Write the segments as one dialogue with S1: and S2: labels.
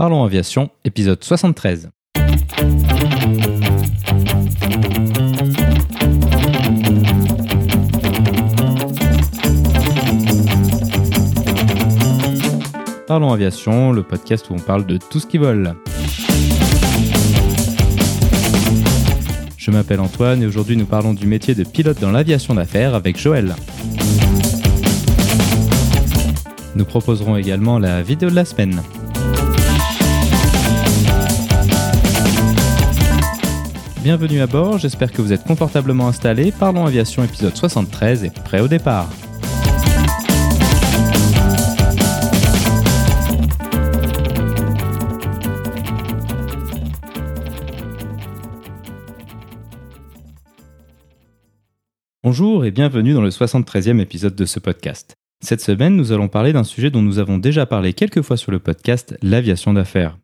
S1: Parlons Aviation, épisode 73. Parlons Aviation, le podcast où on parle de tout ce qui vole. Je m'appelle Antoine et aujourd'hui nous parlons du métier de pilote dans l'aviation d'affaires avec Joël. Nous proposerons également la vidéo de la semaine. Bienvenue à bord, j'espère que vous êtes confortablement installés. Parlons Aviation épisode 73 et prêt au départ. Bonjour et bienvenue dans le 73e épisode de ce podcast. Cette semaine, nous allons parler d'un sujet dont nous avons déjà parlé quelques fois sur le podcast, l'aviation d'affaires.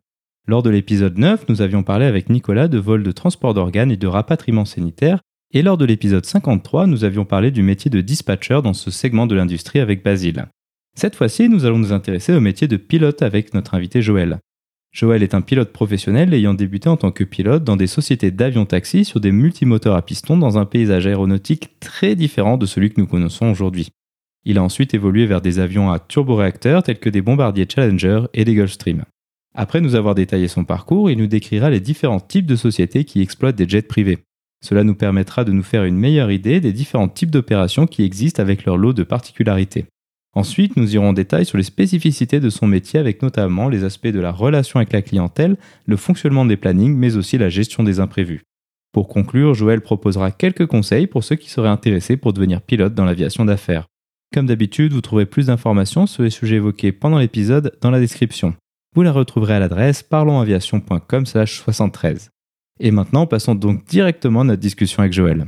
S1: Lors de l'épisode 9, nous avions parlé avec Nicolas de vol de transport d'organes et de rapatriement sanitaire, et lors de l'épisode 53, nous avions parlé du métier de dispatcher dans ce segment de l'industrie avec Basile. Cette fois-ci, nous allons nous intéresser au métier de pilote avec notre invité Joël. Joël est un pilote professionnel ayant débuté en tant que pilote dans des sociétés d'avion-taxi sur des multimoteurs à piston dans un paysage aéronautique très différent de celui que nous connaissons aujourd'hui. Il a ensuite évolué vers des avions à turboréacteurs tels que des bombardiers Challenger et des Gulfstream. Après nous avoir détaillé son parcours, il nous décrira les différents types de sociétés qui exploitent des jets privés. Cela nous permettra de nous faire une meilleure idée des différents types d'opérations qui existent avec leur lot de particularités. Ensuite, nous irons en détail sur les spécificités de son métier avec notamment les aspects de la relation avec la clientèle, le fonctionnement des plannings, mais aussi la gestion des imprévus. Pour conclure, Joël proposera quelques conseils pour ceux qui seraient intéressés pour devenir pilote dans l'aviation d'affaires. Comme d'habitude, vous trouverez plus d'informations sur les sujets évoqués pendant l'épisode dans la description. Vous la retrouverez à l'adresse parlonsaviation.com/73. Et maintenant, passons donc directement à notre discussion avec Joël.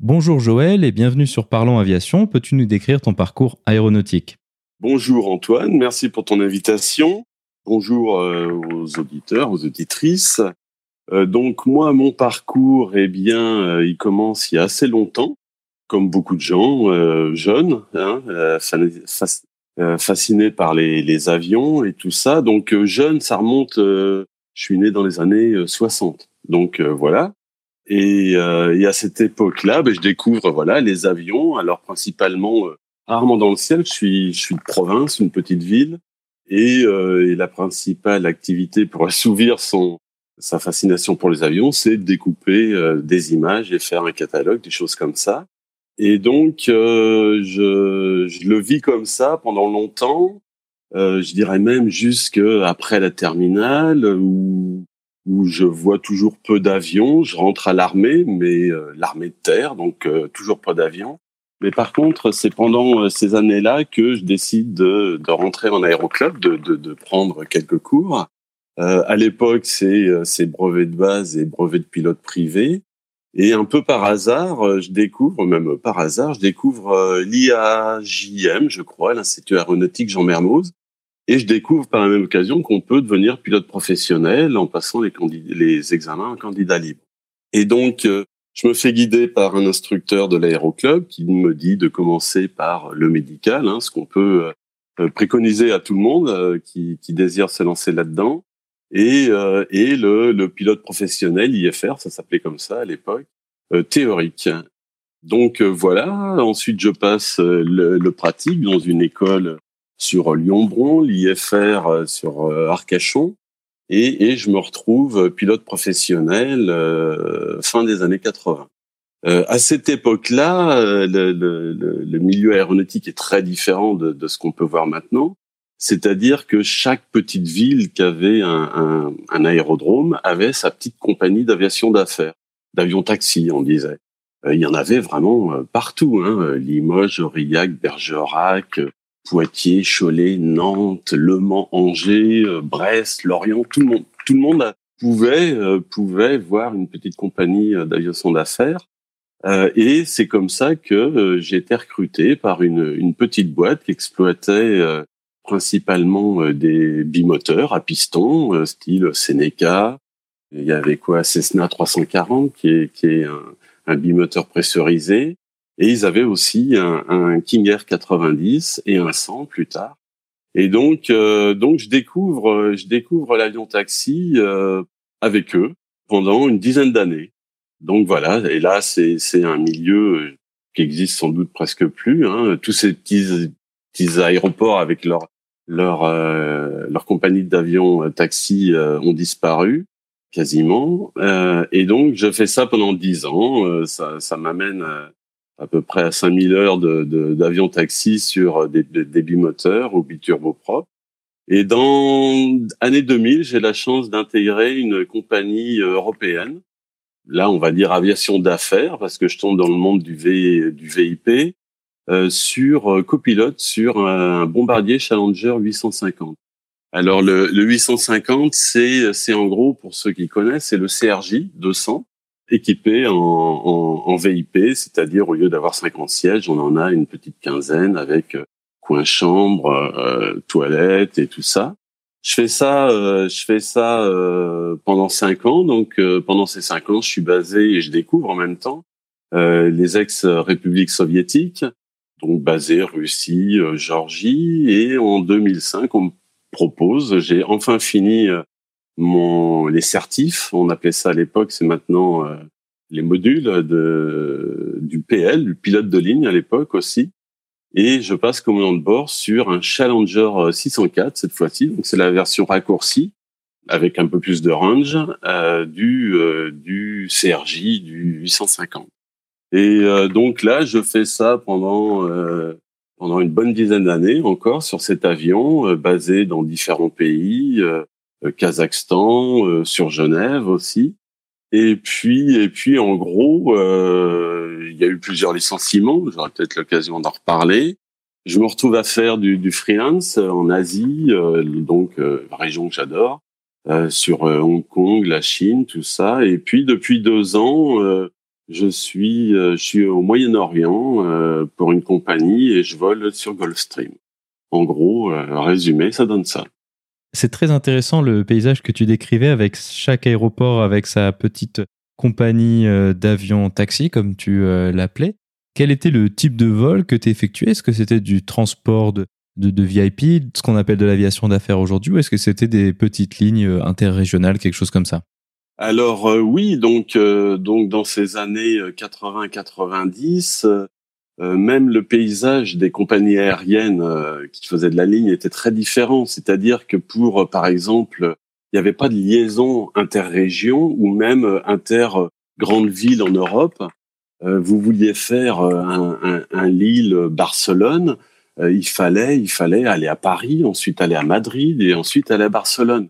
S1: Bonjour Joël et bienvenue sur Parlons Aviation. Peux-tu nous décrire ton parcours aéronautique?
S2: Bonjour Antoine, merci pour ton invitation. Bonjour euh, aux auditeurs, aux auditrices. Euh, donc moi, mon parcours, eh bien, euh, il commence il y a assez longtemps, comme beaucoup de gens jeunes, hein, fascinés par les, les, avions et tout ça. Donc jeune, ça remonte. je suis né dans les années 60. Donc voilà. Et, et, à cette époque-là, ben, je découvre voilà les avions. Alors principalement, rarement dans le ciel. Je suis, je suis de province, une petite ville. Et, euh, et, la principale activité pour assouvir son sa fascination pour les avions, c'est de découper euh, des images et faire un catalogue, des choses comme ça. Et donc, euh, je, je, le vis comme ça pendant longtemps. Euh, je dirais même jusque après la terminale, où, où je vois toujours peu d'avions. Je rentre à l'armée, mais euh, l'armée de terre, donc euh, toujours pas d'avions. Mais par contre, c'est pendant euh, ces années-là que je décide de, de rentrer en aéroclub, de, de, de prendre quelques cours. Euh, à l'époque, c'est euh, brevets de base et brevets de pilote privé. Et un peu par hasard, euh, je découvre, même par hasard, je découvre l'IAJM, je crois, l'Institut aéronautique Jean Mermoz. Et je découvre par la même occasion qu'on peut devenir pilote professionnel en passant les, les examens en candidat libre. Et donc, je me fais guider par un instructeur de l'aéroclub qui me dit de commencer par le médical, hein, ce qu'on peut euh, préconiser à tout le monde euh, qui, qui, désire se lancer là-dedans, et, euh, et le, le, pilote professionnel IFR, ça s'appelait comme ça à l'époque, théorique. Donc voilà. Ensuite, je passe le, le, pratique dans une école sur Lyon-Bron, l'IFR sur Arcachon et, et je me retrouve pilote professionnel euh, fin des années 80. Euh, à cette époque-là, euh, le, le, le, milieu aéronautique est très différent de, de ce qu'on peut voir maintenant. C'est-à-dire que chaque petite ville qui avait un, un, un aérodrome avait sa petite compagnie d'aviation d'affaires, d'avion taxi, on disait. Euh, il y en avait vraiment partout, hein, Limoges, Aurillac, Bergerac, Poitiers, Cholet, Nantes, Le Mans, Angers, euh, Brest, Lorient, tout le monde, tout le monde pouvait euh, pouvait voir une petite compagnie euh, d'aviation d'affaires. et c'est comme ça que j'ai été recruté par une, une petite boîte qui exploitait principalement des bimoteurs à piston, style Seneca. Il y avait quoi Cessna 340, qui est, qui est un, un bimoteur pressurisé. Et ils avaient aussi un, un King Air 90 et un 100 plus tard. Et donc, euh, donc je découvre, je découvre l'avion taxi euh, avec eux pendant une dizaine d'années. Donc voilà. Et là, c'est c'est un milieu qui existe sans doute presque plus. Hein. Tous ces petits petits aéroports avec leur leur euh, leur compagnie d'avions euh, taxi euh, ont disparu quasiment. Euh, et donc, je fais ça pendant dix ans. ça ça m'amène à peu près à 5000 heures d'avions de, taxi sur des, des, bimoteurs ou biturboprop. Et dans année 2000, j'ai la chance d'intégrer une compagnie européenne. Là, on va dire aviation d'affaires parce que je tombe dans le monde du, v, du VIP euh, sur euh, copilote sur un bombardier Challenger 850. Alors le, le 850, c'est c'est en gros pour ceux qui connaissent, c'est le CRJ 200 équipé en, en, en VIP, c'est-à-dire au lieu d'avoir 50 sièges, on en a une petite quinzaine avec euh, coin chambre, euh, toilette et tout ça. Je fais ça, euh, je fais ça euh, pendant cinq ans. Donc euh, pendant ces cinq ans, je suis basé et je découvre en même temps les ex-républiques soviétiques, donc basé Russie, Géorgie. Et en 2005, on me propose, j'ai enfin fini mon les certifs, on appelait ça à l'époque, c'est maintenant euh, les modules de du PL, du pilote de ligne à l'époque aussi. Et je passe commandant de bord sur un Challenger 604 cette fois-ci, donc c'est la version raccourcie avec un peu plus de range euh, du euh, du CRJ du 850. Et euh, donc là, je fais ça pendant pendant une bonne dizaine d'années encore sur cet avion basé dans différents pays euh, Kazakhstan, euh, sur Genève aussi. Et puis, et puis, en gros, euh, il y a eu plusieurs licenciements. J'aurai peut-être l'occasion d'en reparler. Je me retrouve à faire du, du freelance en Asie, donc région que j'adore, sur Hong Kong, la Chine, tout ça. Et puis, depuis deux ans, je suis, je suis au Moyen-Orient pour une compagnie et je vole sur Gulfstream. En gros, résumé, ça donne ça.
S1: C'est très intéressant le paysage que tu décrivais avec chaque aéroport avec sa petite compagnie euh, d'avions taxi, comme tu euh, l'appelais. Quel était le type de vol que tu effectuais? Est-ce que c'était du transport de, de, VIP, ce qu'on appelle de l'aviation d'affaires aujourd'hui, ou est-ce que c'était des petites lignes euh, interrégionales, quelque chose comme ça?
S2: Alors oui, donc, donc dans ces années 80-90, euh, même le paysage des compagnies aériennes euh, qui faisaient de la ligne était très différent. C'est-à-dire que pour, euh, par exemple, il n'y avait pas de liaison interrégion ou même inter grande ville en Europe. vous vouliez faire un, un, un Lille-Barcelone, il fallait, il fallait aller à Paris, ensuite aller à Madrid et ensuite aller à Barcelone.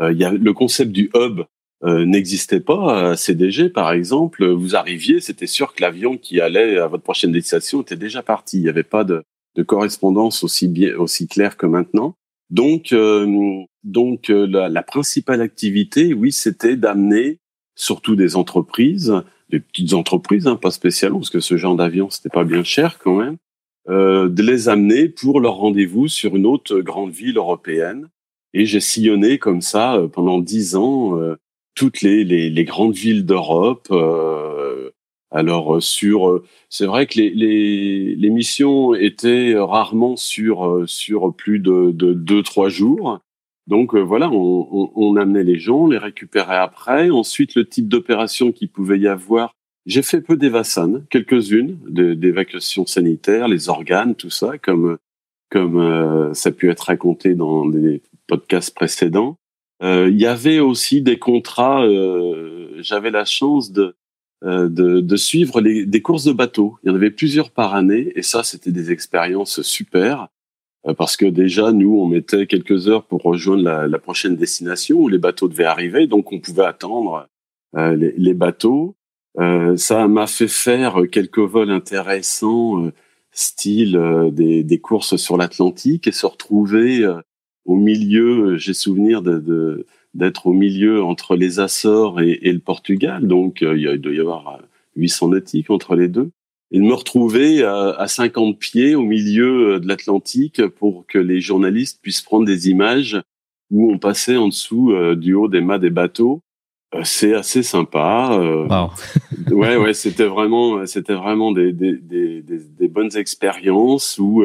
S2: il y a le concept du hub euh, n'existait pas. À CDG, par exemple, vous arriviez, c'était sûr que l'avion qui allait à votre prochaine destination était déjà parti. Il n'y avait pas de, de, correspondance aussi bien, aussi claire que maintenant. Donc, euh, donc euh, la, la, principale activité, oui, c'était d'amener surtout des entreprises, des petites entreprises, hein, pas spécialement, parce que ce genre d'avion, c'était pas bien cher quand même, euh, de les amener pour leur rendez-vous sur une autre grande ville européenne. Et j'ai sillonné comme ça pendant dix ans toutes les, les, les grandes villes d'Europe. Euh, alors euh, sur, euh, c'est vrai que les, les, les, missions étaient rarement sur sur plus de, de deux trois jours. Donc voilà, on, on, on, amenait les gens, on les récupérait après. Ensuite, le type d'opération qu'il pouvait y avoir. J'ai fait peu d'évasan, quelques-unes d'évacuation sanitaire, les organes, tout ça, comme comme ça a pu être raconté dans des podcasts précédents. Euh, il y avait aussi des contrats. Euh, J'avais la chance de, euh, de, de suivre les, des courses de bateaux. Il y en avait plusieurs par année, et ça, c'était des expériences super euh, parce que déjà nous on mettait quelques heures pour rejoindre la, la, prochaine destination où les bateaux devaient arriver, donc on pouvait attendre euh, les, les, bateaux. Euh, ça m'a fait faire quelques vols intéressants, style des, des, courses sur l'Atlantique, et se retrouver au milieu, j'ai souvenir de, d'être au milieu entre les Açores et, le Portugal, donc euh, il doit y avoir 800 euh, nautiques entre les deux, et de me retrouver à, à 50 pieds au milieu euh, de l'Atlantique pour que les journalistes puissent prendre des images où on passait en dessous du haut des mâts des bateaux c'est assez sympa.
S1: Wow.
S2: ouais, ouais, c'était vraiment, c'était vraiment des, des, des, des, bonnes expériences où,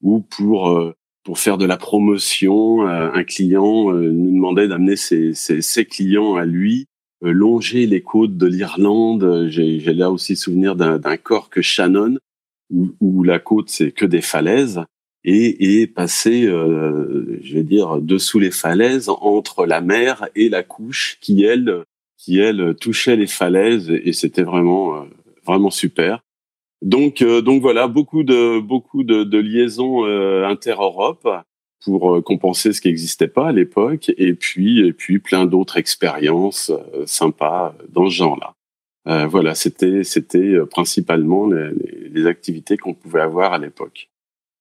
S2: où pour pour faire de la promotion, un client nous demandait d'amener ses, ses, ses, clients à lui longer les côtes de l'Irlande. J'ai là aussi souvenir d'un corps que Shannon, où, où la côte c'est que des falaises et, et passer, euh, je vais dire, dessous les falaises entre la mer et la couche qui elle, qui elle touchait les falaises et, c'était vraiment, euh, vraiment super. Donc, euh, donc voilà, beaucoup de beaucoup de, de liaisons euh, inter-Europe pour compenser ce qui n'existait pas à l'époque, et puis et puis plein d'autres expériences sympas dans ce genre-là. Euh, voilà, c'était c'était principalement les, les activités qu'on pouvait avoir à l'époque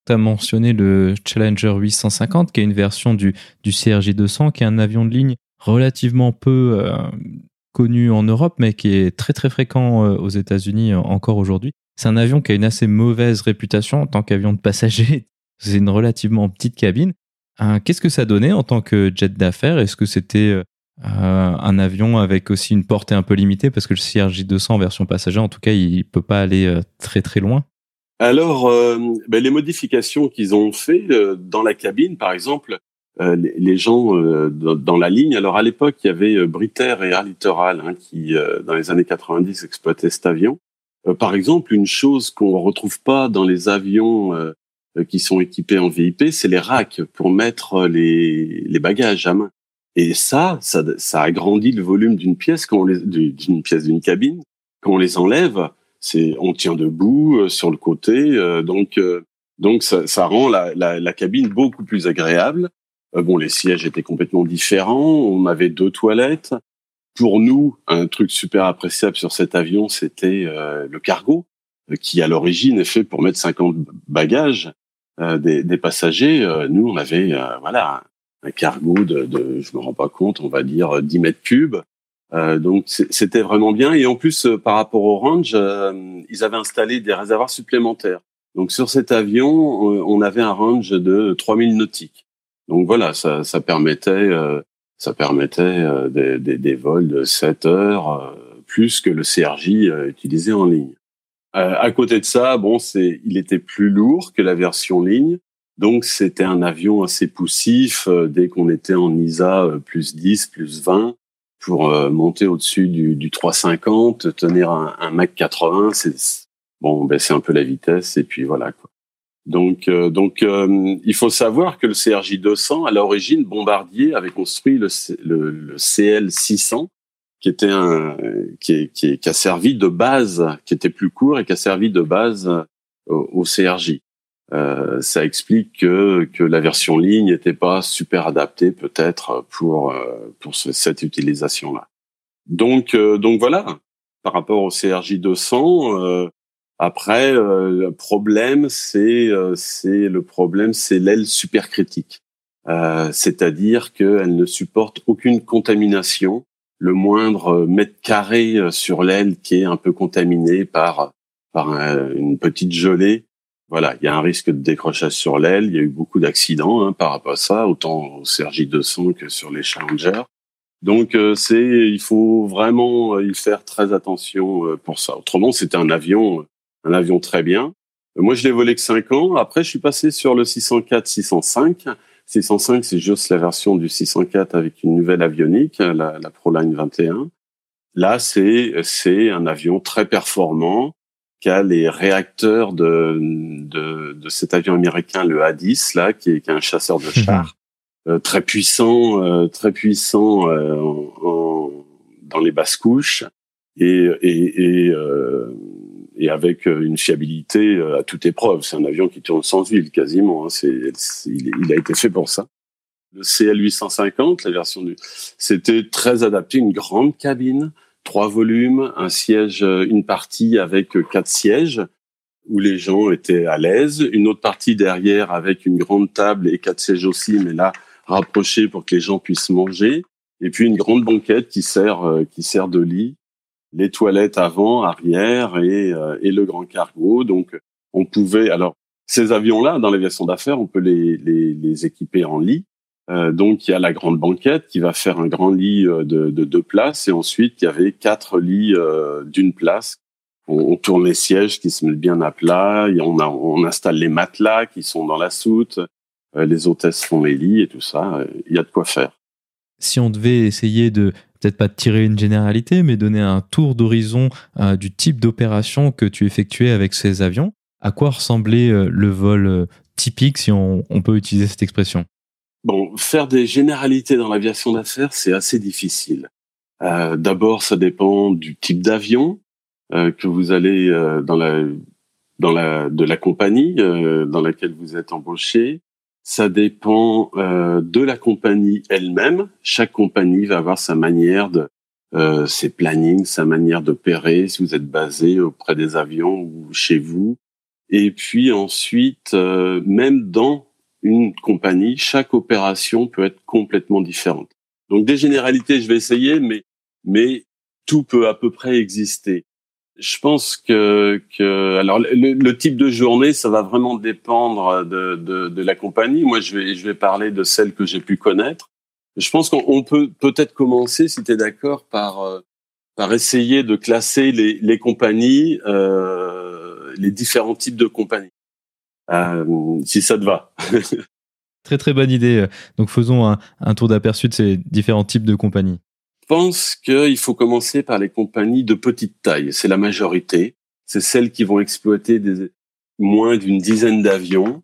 S1: tu as mentionné le Challenger 850, qui est une version du, du CRJ200, qui est un avion de ligne relativement peu euh, connu en Europe, mais qui est très très fréquent euh, aux États-Unis euh, encore aujourd'hui. C'est un avion qui a une assez mauvaise réputation en tant qu'avion de passagers. C'est une relativement petite cabine. Qu'est-ce que ça donnait en tant que jet d'affaires? Est-ce que c'était un avion avec aussi une portée un peu limitée? Parce que le CRJ200 en version passager, en tout cas, il peut pas aller très très loin.
S2: Alors, euh, ben, les modifications qu'ils ont fait euh, dans la cabine, par exemple, euh, les, gens dans la ligne. Alors à l'époque, il y avait Briter et Air Littoral hein, qui, dans les années 90, exploitaient cet avion. Par exemple, une chose qu'on retrouve pas dans les avions qui sont équipés en VIP, c'est les racks pour mettre les, les bagages à main. Et ça, ça, ça agrandit le volume d'une pièce, quand d'une pièce d'une cabine. Quand on les enlève, c'est on tient debout euh, sur le côté, euh, donc euh, donc ça, ça rend la, la, la, cabine beaucoup plus agréable. bon, les sièges étaient complètement différents. On avait deux toilettes. Pour nous, un truc super appréciable sur cet avion, c'était le cargo, qui à l'origine est fait pour mettre 50 bagages des, des, passagers. nous, on avait voilà un cargo de, de, je me rends pas compte, on va dire 10 mètres cubes, euh, donc c'était vraiment bien. Et en plus, euh, par rapport au range, euh, ils avaient installé des réservoirs supplémentaires. Donc sur cet avion, on avait un range de 3000 nautiques. Donc voilà, ça, ça permettait, ça permettait des, des, des, vols de 7 heures plus que le CRJ utilisé en ligne. à côté de ça, bon, c'est, il était plus lourd que la version ligne. Donc c'était un avion assez poussif dès qu'on était en ISA plus 10, plus 20 pour euh, monter au-dessus du, du 350, tenir un, un Mac 80, c'est bon, ben un peu la vitesse et puis voilà quoi. Donc euh, donc euh, il faut savoir que le CRJ 200 à l'origine Bombardier avait construit le, le, le CL 600 qui était un qui, qui, qui, a servi de base, qui était plus court et qui a servi de base au, au CRJ. Euh, ça explique que, que la version ligne n'était pas super adaptée peut-être pour euh, pour cette utilisation là. Donc euh, donc voilà par rapport au CRJ 200 après le problème c'est c'est le problème c'est l'aile supercritique. c'est-à-dire qu'elle ne supporte aucune contamination le moindre mètre carré sur l'aile qui est un peu contaminé par par une petite gelée voilà, il y a un risque de décrochage sur l'aile. Il y a eu beaucoup d'accidents hein, par rapport à ça, autant au CRJ 200 que sur les Challenger. Donc euh, c'est, il faut vraiment euh, y faire très attention euh, pour ça. Autrement, c'était un avion, un avion très bien. Moi, je l'ai volé que 5 ans. Après, je suis passé sur le 604, 605. 605, c'est juste la version du 604 avec une nouvelle avionique, la, la Proline 21. Là, c'est c'est un avion très performant qu'a les réacteurs de, de, de, cet avion américain, le A-10, là, qui est, qui est un chasseur de chars, euh, très puissant, euh, très puissant euh, en, dans les basses couches et, et, et, et, avec une fiabilité à toute épreuve. C'est un avion qui tourne sans huile quasiment. Hein. C'est, il, il, a été fait pour ça. Le CL850, la version du, c'était très adapté, une grande cabine trois volumes, un siège, euh, une partie avec euh, quatre sièges où les gens étaient à l'aise, une autre partie derrière avec une grande table et quatre sièges aussi, mais là rapprochés pour que les gens puissent manger, et puis une grande banquette qui sert euh, qui sert de lit, les toilettes avant, arrière et, et le grand cargo. Donc on pouvait alors ces avions-là dans l'aviation d'affaires, on peut les, les, les équiper en lit Euh, donc il y a la grande banquette qui va faire un grand lit euh, de, de deux places et ensuite il y avait quatre lits euh, d'une place. On, tourne les sièges qui se mettent bien à plat, on, a, on installe les matelas qui sont dans la soute, les hôtesses font les lits et tout ça. Il y a de quoi faire.
S1: Si on devait essayer de peut-être pas tirer une généralité, mais donner un tour d'horizon du type d'opération que tu effectuais avec ces avions, à quoi ressemblait le vol typique, si on peut utiliser cette expression?
S2: Bon, faire des généralités dans l'aviation d'affaires, c'est assez difficile. Euh, D'abord, ça dépend du type d'avion euh, que vous allez euh, dans la dans la de la compagnie euh, dans laquelle vous êtes embauché. Ça dépend euh, de la compagnie elle-même. Chaque compagnie va avoir sa manière de ses plannings, sa manière d'opérer. Si vous êtes basé auprès des avions ou chez vous. Et puis ensuite, même dans une compagnie, chaque opération peut être complètement différente. Donc des généralités, je vais essayer, mais mais tout peut à peu près exister. Je pense que, alors le, type de journée, ça va vraiment dépendre de, de, la compagnie. Moi, je vais je vais parler de celle que j'ai pu connaître. Je pense qu'on peut peut-être commencer, si tu es d'accord, par euh, par essayer de classer les, les compagnies, euh, les différents types de compagnies. Euh, si ça te va.
S1: très très bonne idée. Donc faisons un, tour d'aperçu de ces différents types de compagnies.
S2: Je pense qu'il faut commencer par les compagnies de petite taille. C'est la majorité. C'est celles qui vont exploiter des, moins d'une dizaine d'avions,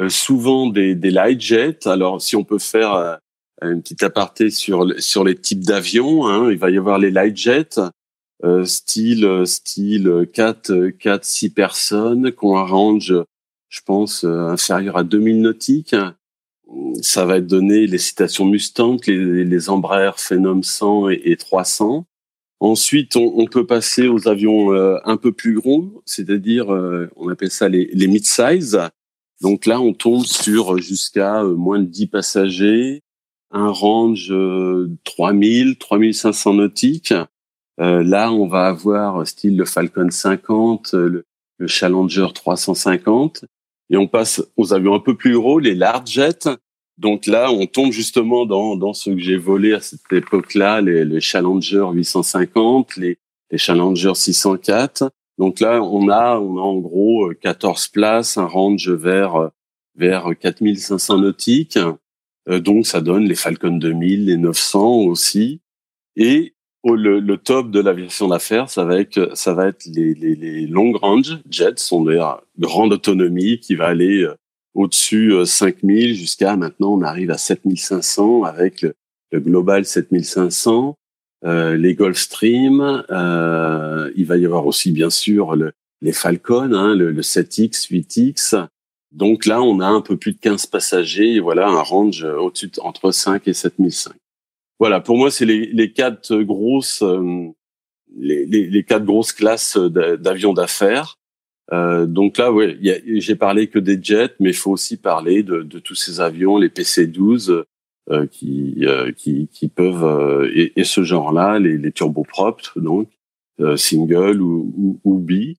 S2: euh, souvent des, des light jets. Alors si on peut faire euh, une petite aparté sur sur les types d'avions, hein, il va y avoir les light jets, euh, style style 4 4 6 personnes qui ont un range je pense, euh, inférieur à 2000 nautiques. Ça va être donné les citations Mustang, les, les Embraer Phenom 100 et, 300. Ensuite, on, peut passer aux avions euh, un peu plus gros, c'est-à-dire, euh, on appelle ça les, les mid-size. Donc là, on tombe sur jusqu'à moins de 10 passagers, un range 3000, 3500 nautiques. là, on va avoir style le Falcon 50, le, le Challenger 350. Et on passe aux avions un peu plus gros, les large jets. Donc là, on tombe justement dans, dans ce que j'ai volé à cette époque-là, les, les Challenger 850, les, les Challenger 604. Donc là, on a, on a en gros 14 places, un range vers, vers 4500 nautiques. Euh, donc ça donne les Falcon 2000, les 900 aussi. Et le, top de l'aviation d'affaires, ça va être, les, long range jets, sont des grande autonomie qui va aller euh, au-dessus 5000 euh, jusqu'à maintenant on arrive à 7500 avec le, Global 7500, euh, les Gulfstream, euh, il va y avoir aussi bien sûr le, les Falcon, hein, le, le 7X, 8X. Donc là, on a un peu plus de 15 passagers et voilà un range au-dessus entre 5 et 7005 voilà, pour moi, c'est les, les, quatre grosses, euh, les, les, les, quatre grosses classes d'avions d'affaires. Euh, donc là, ouais, j'ai parlé que des jets, mais il faut aussi parler de, de tous ces avions, les PC-12, euh, qui, euh, qui, qui peuvent euh, et, et, ce genre-là, les, les donc single ou, ou, ou bi.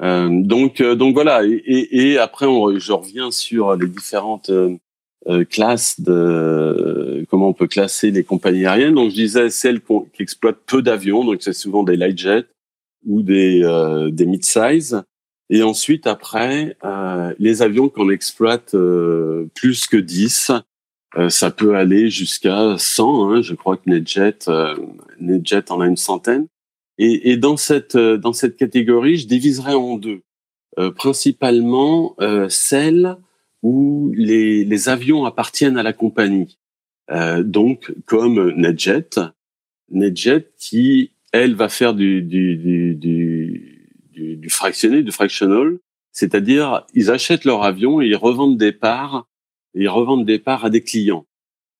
S2: donc, donc voilà. Et, et, et après, on, je reviens sur les différentes classe de comment on peut classer les compagnies aériennes. Donc je disais celles qui exploitent peu d'avions, donc c'est souvent des light jets ou des euh, des mid-size. Et ensuite après euh, les avions qu'on exploite euh, plus que 10, ça peut aller jusqu'à 100. Hein, je crois que NetJet NetJet en a une centaine. Et, et dans cette dans cette catégorie, je diviserai en deux, principalement celles où les, les avions appartiennent à la compagnie. Euh, donc, comme NetJet, NetJet qui, elle, va faire du, du, du, du, du fractionné, du fractional, c'est-à-dire ils achètent leur avion et ils revendent des parts, ils revendent des parts à des clients.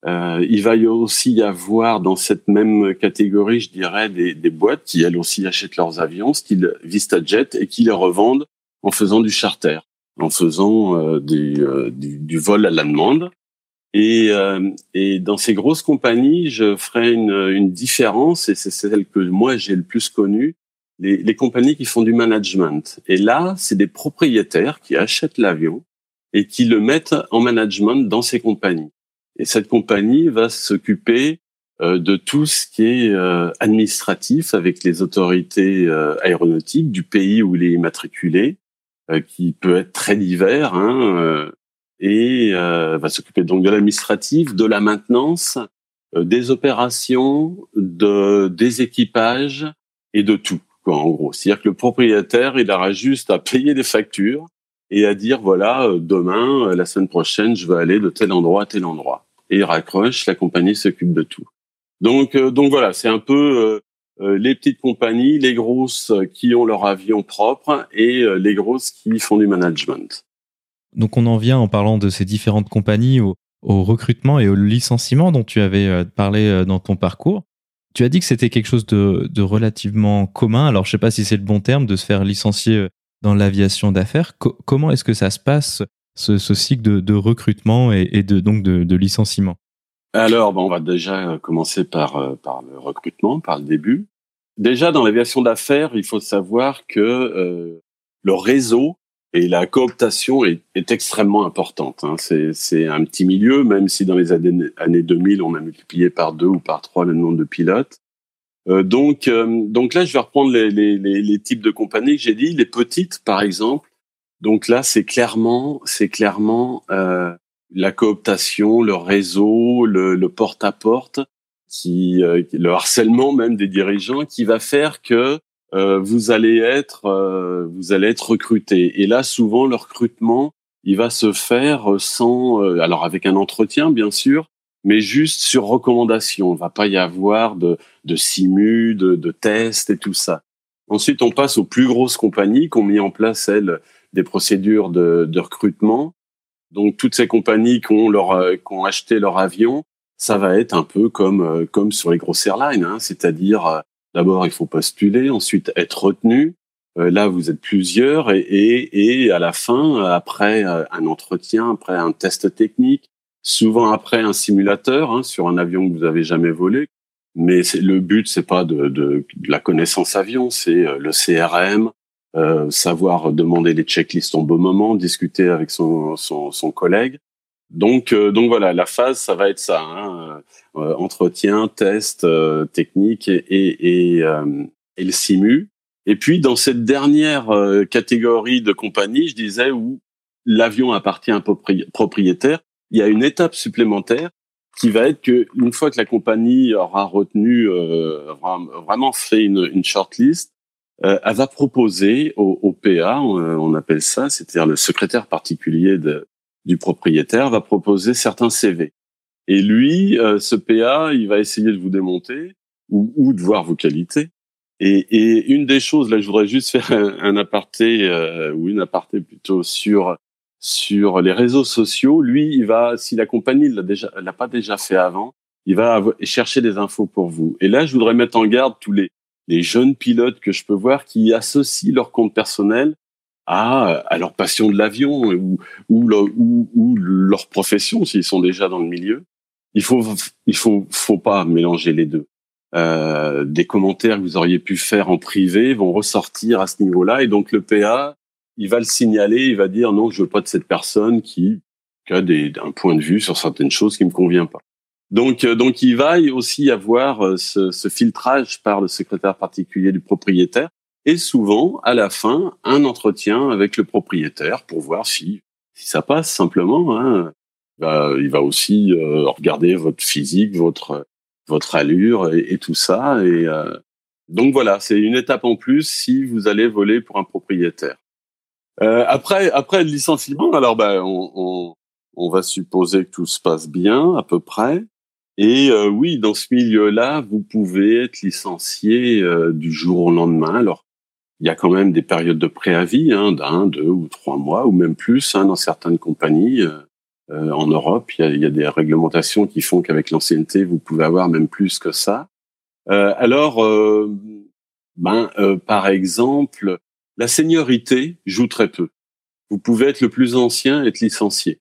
S2: Euh, il va y aussi y avoir dans cette même catégorie, je dirais, des, des boîtes qui elles aussi achètent leurs avions, style VistaJet, et qui les revendent en faisant du charter en faisant euh, euh, du, du, vol à la demande. Et, euh, et dans ces grosses compagnies, je ferai une, une différence, et c'est celle que moi j'ai le plus connue, les, les, compagnies qui font du management. Et là, c'est des propriétaires qui achètent l'avion et qui le mettent en management dans ces compagnies. Et cette compagnie va s'occuper de tout ce qui est administratif avec les autorités aéronautiques du pays où il est immatriculé, qui peut être très divers, hein, et va s'occuper donc de l'administratif, de la maintenance, des opérations, de des équipages et de tout en gros. C'est-à-dire que le propriétaire, il aura juste à payer des factures et à dire, voilà, euh, demain, euh, la semaine prochaine, je vais aller de tel endroit à tel endroit. Et il raccroche, la compagnie s'occupe de tout. Donc, euh, donc voilà, c'est un peu les petites compagnies, les grosses qui ont leur avion propre et les grosses qui font du management.
S1: Donc on en vient en parlant de ces différentes compagnies au, au recrutement et au licenciement dont tu avais parlé dans ton parcours. Tu as dit que c'était quelque chose de, relativement commun. Alors, je sais pas si c'est le bon terme de se faire licencier euh, dans l'aviation d'affaires. comment est-ce que ça se passe, ce, cycle de, recrutement et, de, donc de, licenciement?
S2: Alors, on va déjà commencer par, euh, par le recrutement, par le début. Déjà, dans l'aviation d'affaires, il faut savoir que euh, le réseau et la cooptation est, extrêmement importante. Hein. C'est un petit milieu, même si dans les années, années 2000, on a multiplié par deux ou par trois le nombre de pilotes. Euh, donc, euh, donc là, je vais reprendre les, les, les, types de compagnies que j'ai dit. Les petites, par exemple. Donc là, c'est clairement, c'est clairement euh, la cooptation, le réseau, le, le porte-à-porte, qui, euh, le harcèlement même des dirigeants, qui va faire que euh, vous allez être euh, vous allez être recruté. Et là, souvent, le recrutement, il va se faire sans, euh, alors avec un entretien bien sûr, mais juste sur recommandation. Il va pas y avoir de, de simu, de, de tests et tout ça. Ensuite, on passe aux plus grosses compagnies qui ont mis en place elles des procédures de, de recrutement. Donc toutes ces compagnies qui ont leur qui ont acheté leur avion, ça va être un peu comme comme sur les grosses airlines, hein, c'est-à-dire D'abord, il faut postuler, ensuite être retenu. Euh, là, vous êtes plusieurs et, et, et, à la fin, après euh, un entretien, après un test technique, souvent après un simulateur hein, sur un avion que vous avez jamais volé. Mais le but, c'est pas de, de, de, la connaissance avion, c'est euh, le CRM, euh, savoir demander les checklists au bon moment, discuter avec son, son, son collègue. Donc, euh, donc voilà, la phase, ça va être ça hein, euh, entretien, test, euh, technique et, et, et, le simu. Et puis dans cette dernière catégorie de compagnie, je disais où l'avion appartient à un propriétaire, il y a une étape supplémentaire qui va être que une fois que la compagnie aura retenu, vraiment fait une, une shortlist, elle va proposer au, au PA, on, appelle ça, c'est-à-dire le secrétaire particulier de, du propriétaire va proposer certains CV. Et lui, euh, ce PA, il va essayer de vous démonter ou, ou de voir vos qualités. Et, et, une des choses, là, je voudrais juste faire un, aparté euh, ou une aparté plutôt sur sur les réseaux sociaux. Lui, il va, si la compagnie l'a déjà, l'a pas déjà fait avant, il va chercher des infos pour vous. Et là, je voudrais mettre en garde tous les les jeunes pilotes que je peux voir qui associent leur compte personnel à, à leur passion de l'avion ou, ou, ou, leur profession s'ils sont déjà dans le milieu. Il faut, il faut, faut pas mélanger les deux. Euh, des commentaires que vous auriez pu faire en privé vont ressortir à ce niveau-là et donc le PA, il va le signaler, il va dire non, je veux pas de cette personne qui, qui a des, un point de vue sur certaines choses qui me convient pas. Donc, euh, donc il va aussi avoir euh, ce, ce filtrage par le secrétaire particulier du propriétaire et souvent à la fin un entretien avec le propriétaire pour voir si si ça passe simplement. Hein. Bah, il va aussi euh, regarder votre physique, votre votre allure et, tout ça. Et euh, donc voilà, c'est une étape en plus si vous allez voler pour un propriétaire. Euh, après après le licenciement, alors ben on, on, on va supposer que tout se passe bien à peu près. Et euh, oui, dans ce milieu-là, vous pouvez être licencié du jour au lendemain. Alors, il y a quand même des périodes de préavis hein, d'un, deux ou trois mois, ou même plus hein, dans certaines compagnies. Euh, euh en Europe, il y, a, il y, a, des réglementations qui font qu'avec l'ancienneté, vous pouvez avoir même plus que ça. Euh, alors, euh, ben, euh, par exemple, la seniorité joue très peu. Vous pouvez être le plus ancien et être licencié.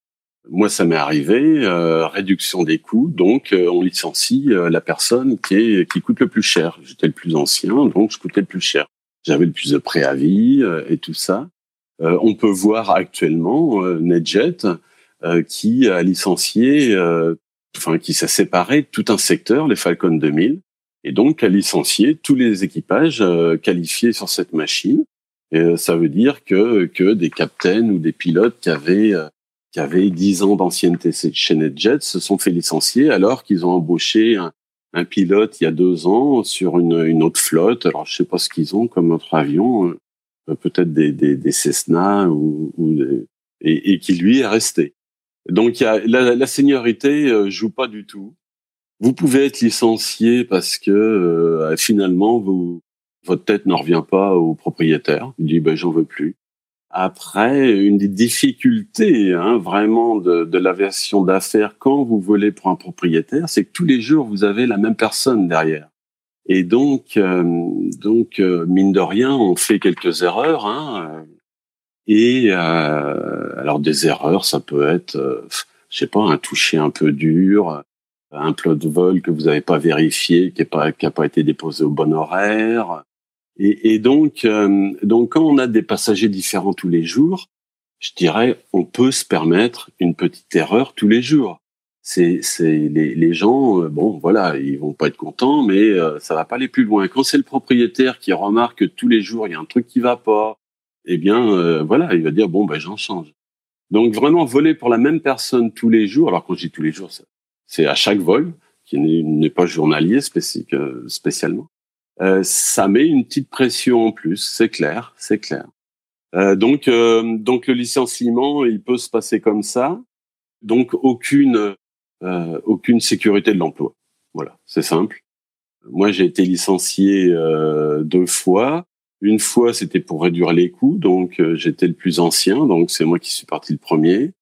S2: Moi, ça m'est arrivé, réduction des coûts, donc on licencie la personne qui, est, qui coûte le plus cher. J'étais le plus ancien, donc je coûtais le plus cher j'avais le plus de préavis euh, et tout ça. Euh, on peut voir actuellement euh, NetJet qui a licencié enfin qui s'est séparé tout un secteur, les Falcon 2000, et donc a licencié tous les équipages qualifiés sur cette machine. Et ça veut dire que que des captains ou des pilotes qui avaient qui avaient 10 ans d'ancienneté chez NetJet se sont fait licencier alors qu'ils ont embauché un, un, pilote il y a deux ans sur une, une autre flotte. Alors je sais pas ce qu'ils ont comme autre avion, euh, peut-être des, des, des, Cessna ou, ou et, et, qui lui est resté. Donc y a, la, la seniorité euh, joue pas du tout. Vous pouvez être licencié parce que euh, finalement vous, votre tête ne revient pas au propriétaire. Il dit ben j'en veux plus. Après, une des difficultés hein, vraiment de, de l'aviation d'affaires quand vous volez pour un propriétaire, c'est que tous les jours, vous avez la même personne derrière. Et donc, euh, donc euh, mine de rien, on fait quelques erreurs. Hein, et euh, alors des erreurs, ça peut être, je sais pas, un toucher un peu dur, un plot de vol que vous n'avez pas vérifié, qui n'a pas, qui pas été déposé au bon horaire, et, et donc, euh, donc, quand on a des passagers différents tous les jours, je dirais, on peut se permettre une petite erreur tous les jours. C'est, c'est les, les gens, euh, bon, voilà, ils vont pas être contents, mais euh, ça va pas aller plus loin. Quand c'est le propriétaire qui remarque que tous les jours il y a un truc qui va pas, eh bien, voilà, il va dire bon, ben j'en change. Donc vraiment voler pour la même personne tous les jours. Alors quand je dis tous les jours, c'est à chaque vol, qui n'est pas journalier spécialement. Euh, ça met une petite pression en plus, c'est clair, c'est clair. Euh, donc, euh, donc le licenciement, il peut se passer comme ça. Donc aucune aucune sécurité de l'emploi. Voilà, c'est simple. Moi, j'ai été licencié deux fois. Une fois, c'était pour réduire les coûts, donc j'étais le plus ancien, donc c'est moi qui suis parti le premier.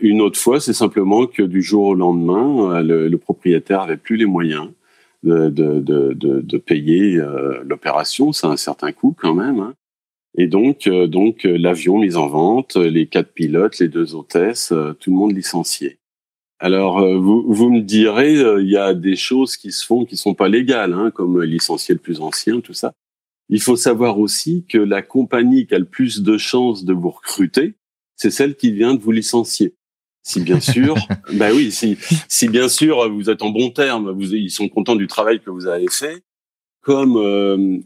S2: une autre fois, c'est simplement que du jour au lendemain, le, le propriétaire avait plus les moyens de, de, de, de payer euh, l'opération, c'est un certain coût quand même. Hein. Et donc, euh, donc euh, l'avion mis en vente, les quatre pilotes, les deux hôtesses, tout le monde licencié. Alors, vous, vous me direz, il y a des choses qui se font qui sont pas légales, hein, comme licencier le plus ancien, tout ça. Il faut savoir aussi que la compagnie qui a le plus de chances de vous recruter, c'est celle qui vient de vous licencier. Si bien sûr, bah oui, si, si bien sûr vous êtes en bon terme, vous, ils sont contents du travail que vous avez fait. Comme euh,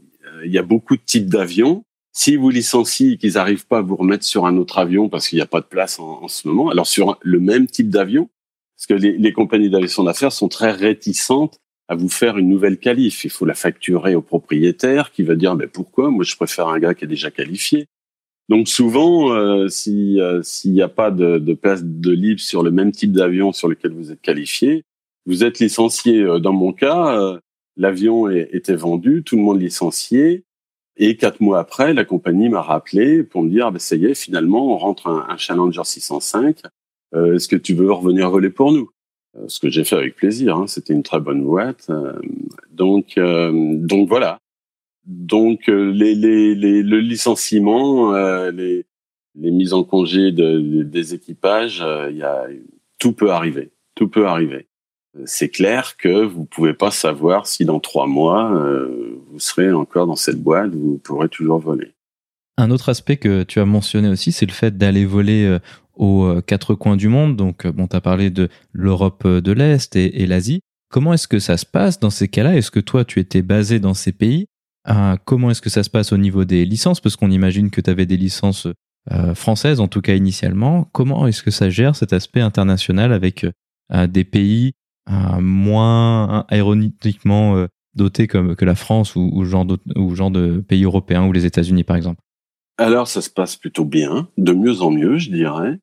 S2: il y a beaucoup de types d'avions, si vous licenciez qu'ils n'arrivent pas à vous remettre sur un autre avion parce qu'il n'y a pas de place en, en, ce moment, alors sur le même type d'avion, parce que les, les compagnies d'aviation d'affaires sont très réticentes à vous faire une nouvelle qualif. Il faut la facturer au propriétaire qui va dire mais pourquoi? Moi, je préfère un gars qui est déjà qualifié. Donc souvent, euh, si euh, s'il n'y a pas de, de, place de libre sur le même type d'avion sur lequel vous êtes qualifié, vous êtes licencié. Euh, dans mon cas, l'avion était vendu, tout le monde licencié, et quatre mois après, la compagnie m'a rappelé pour me dire ah ben ça y est, finalement, on rentre un, un Challenger 605. Est-ce que tu veux revenir voler pour nous? Ce que j'ai fait avec plaisir. Hein, C'était une très bonne boîte. donc donc voilà. Donc euh, les, les, les, le licenciement, euh, les, mises en congé de, des équipages, euh, y a, tout peut arriver. Tout peut arriver. C'est clair que vous pouvez pas savoir si dans trois mois vous serez encore dans cette boîte, vous pourrez toujours voler.
S1: Un autre aspect que tu as mentionné aussi, c'est le fait d'aller voler aux quatre coins du monde. Donc, bon, tu as parlé de l'Europe de l'Est et, et l'Asie. Comment est-ce que ça se passe dans ces cas-là? Est-ce que toi, tu étais basé dans ces pays? Comment est-ce que ça se passe au niveau des licences Parce qu'on imagine que tu avais des licences euh, françaises, en tout cas initialement. Comment est-ce que ça gère cet aspect international avec euh, des pays euh, moins aéronautiquement dotés comme que la France ou, ou, ou genre de pays européens ou les États-Unis, par exemple?
S2: Alors, ça se passe plutôt bien, de mieux en mieux, je dirais.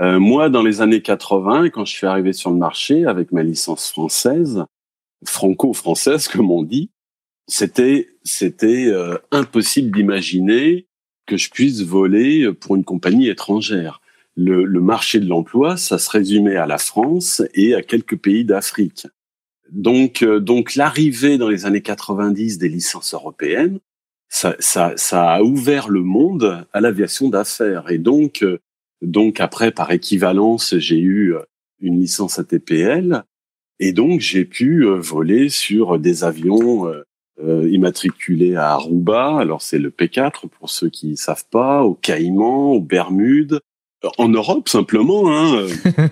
S2: moi, dans les années 80, quand je suis arrivé sur le marché avec ma licence française, franco-française, comme on dit, c'était c'était euh, impossible d'imaginer que je puisse voler pour une compagnie étrangère. Le, le marché de l'emploi, ça se résumait à la France et à quelques pays d'Afrique. Donc, euh, donc l'arrivée dans les années 90 des licences européennes, ça, ça, ça a ouvert le monde à l'aviation d'affaires. Et donc, euh, donc après, par équivalence, j'ai eu une licence ATPL. Et donc, j'ai pu voler sur des avions euh, immatriculé à Aruba. Alors c'est le P4 pour ceux qui savent pas, au Caïmans, aux Bermudes, En Europe simplement, hein.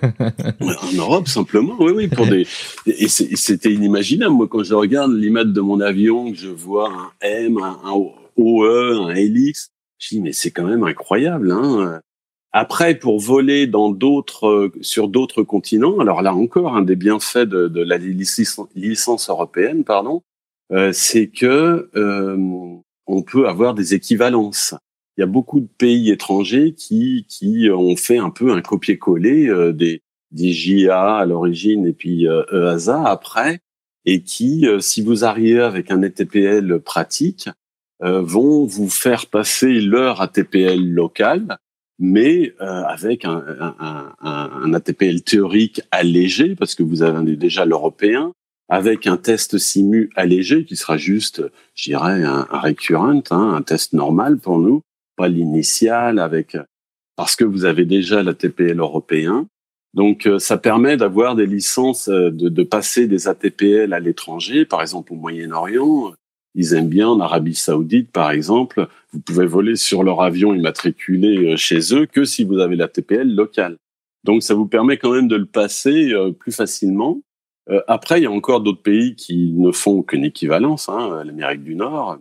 S2: en Europe simplement, oui, oui, pour des. Et c'était inimaginable. Moi, quand je regarde l'image de mon avion, que je vois un M, un, OE, un LX, je dis mais c'est quand même incroyable. Hein. Après, pour voler dans d'autres, sur d'autres continents, alors là encore, un des bienfaits de, de la licence, licence, européenne, pardon, euh, c'est que euh, on peut avoir des équivalences. Il y a beaucoup de pays étrangers qui, qui ont fait un peu un copier-coller euh, des, des JA à l'origine et puis euh, EASA après, et qui, euh, si vous arrivez avec un ATPL pratique, vont vous faire passer leur ATPL local, mais avec un, un, un, un, ATPL théorique allégé, parce que vous avez déjà l'européen, avec un test simu allégé qui sera juste, je dirais, un, recurrent, hein, un test normal pour nous, l'initial avec parce que vous avez déjà la TPL européen. Donc euh, ça permet d'avoir des licences euh, de, de, passer des ATPL à l'étranger, par exemple au Moyen-Orient. Ils aiment bien en Arabie Saoudite, par exemple. Vous pouvez voler sur leur avion immatriculé euh, chez eux que si vous avez la TPL locale. Donc ça vous permet quand même de le passer plus facilement. Après, il y a encore d'autres pays qui ne font qu'une équivalence, hein, l'Amérique du Nord.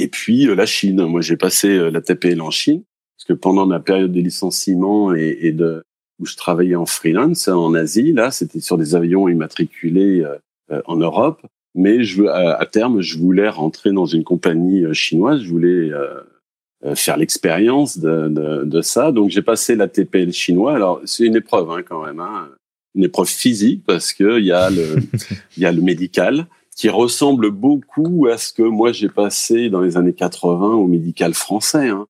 S2: Et puis euh, la Chine. Moi, j'ai passé euh, la TPL en Chine parce que pendant ma période de licenciement et, de où je travaillais en freelance en Asie, là, c'était sur des avions immatriculés euh, en Europe. Mais je, à, à, terme, je voulais rentrer dans une compagnie chinoise. Je voulais faire l'expérience de, de, de, ça. Donc, j'ai passé la TPL chinois. Alors, c'est une épreuve hein, quand même, hein. Une épreuve physique parce que il y a le, y a le médical qui ressemble beaucoup à ce que moi j'ai passé dans les années 80 au médical français. Hein.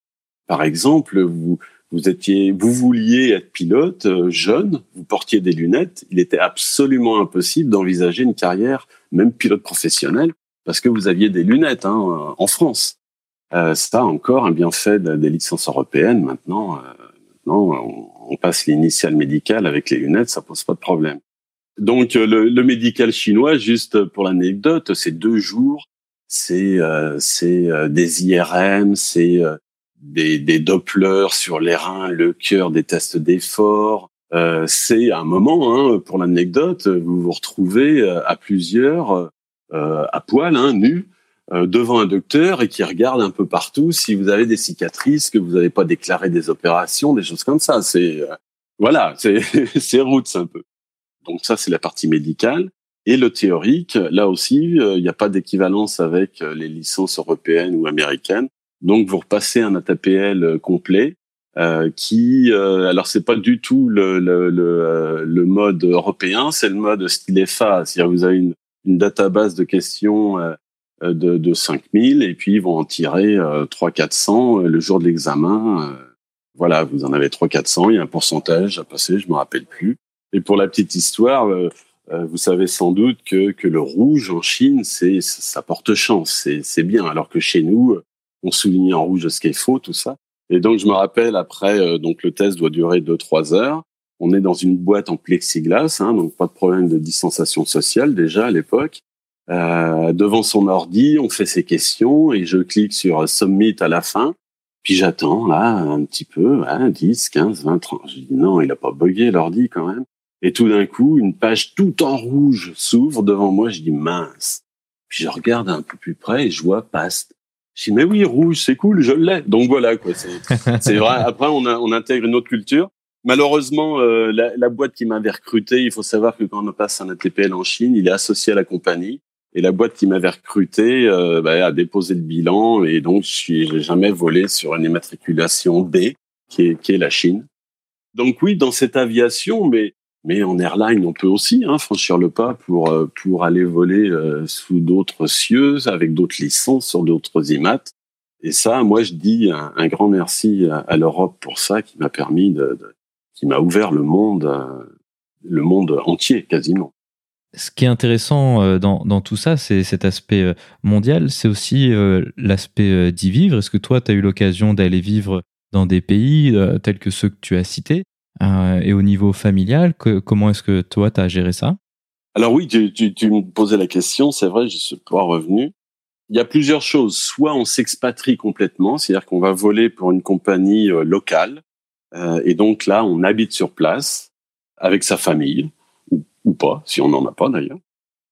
S2: Par exemple, vous vous étiez, vous vouliez être pilote euh, jeune, vous portiez des lunettes, il était absolument impossible d'envisager une carrière, même pilote professionnel, parce que vous aviez des lunettes hein, en France. Euh, ça encore un bienfait des licences européennes. Maintenant, euh, maintenant on, on passe l'initial médical avec les lunettes, ça pose pas de problème. Donc euh, le, le, médical chinois, juste pour l'anecdote, c'est deux jours, c'est euh, c'est euh, des IRM, c'est des, des Dopplers sur les reins, le cœur, des tests d'effort. c'est un moment, hein, pour l'anecdote, vous vous retrouvez à plusieurs, à poil, hein, nus, devant un docteur et qui regarde un peu partout si vous avez des cicatrices, que vous n'avez pas déclaré des opérations, des choses comme ça. C'est voilà, c'est c'est roots un peu. Donc ça, c'est la partie médicale. Et le théorique, là aussi, euh, il n'y a pas d'équivalence avec euh, les licences européennes ou américaines. Donc vous repassez un ATPL euh, complet euh, qui, euh, alors c'est pas du tout le, le, le, le mode européen, c'est le mode style FA, c'est-à-dire vous avez une, une database de questions de, de 5000 et puis ils vont en tirer euh, 300-400 le jour de l'examen. voilà, vous en avez 300-400, il y a un pourcentage à passer, je me rappelle plus. Et pour la petite histoire, euh, euh, vous savez sans doute que, que le rouge en Chine, c'est ça porte chance, c'est bien. Alors que chez nous, on souligne en rouge ce qui est faux, tout ça. Et donc je me rappelle après, euh, donc le test doit durer deux trois heures. On est dans une boîte en plexiglas, hein, donc pas de problème de distanciation sociale déjà à l'époque. Euh, devant son ordi, on fait ses questions et je clique sur Submit à la fin. Puis j'attends là un petit peu, hein, 10, 15, 20, 30. Je dis non, il a pas bugué l'ordi quand même. Et tout d'un coup, une page tout en rouge s'ouvre devant moi. Je dis mince. Puis je regarde un peu plus près et je vois past. Je dis mais oui, rouge, c'est cool, je l'ai. Donc voilà quoi. C'est vrai. Après, on, a, on intègre une autre culture. Malheureusement, euh, la, la, boîte qui m'avait recruté, il faut savoir que quand on passe un ATPL en Chine, il est associé à la compagnie. Et la boîte qui m'avait recruté euh, bah, a déposé le bilan et donc je n'ai jamais volé sur une immatriculation B, qui est, qui est la Chine. Donc oui, dans cette aviation, mais mais en airline, on peut aussi hein, franchir le pas pour euh, pour aller voler euh, sous d'autres cieux, avec d'autres licences sur d'autres IMAT. Et ça, moi, je dis un, grand merci à, l'Europe pour ça, qui m'a permis de, qui m'a ouvert le monde, euh, le monde entier quasiment.
S1: Ce qui est intéressant dans, dans tout ça, c'est cet aspect mondial, c'est aussi l'aspect d'y vivre. Est-ce que toi, tu as eu l'occasion d'aller vivre dans des pays tels que ceux que tu as cités euh, et au niveau familial, comment est-ce que toi, tu as géré ça?
S2: Alors oui, tu, me posais la question, c'est vrai, je suis pas revenu. Il y a plusieurs choses. Soit on s'expatrie complètement, c'est-à-dire qu'on va voler pour une compagnie euh, locale, et donc là, on habite sur place avec sa famille ou, pas, si on n'en a pas d'ailleurs.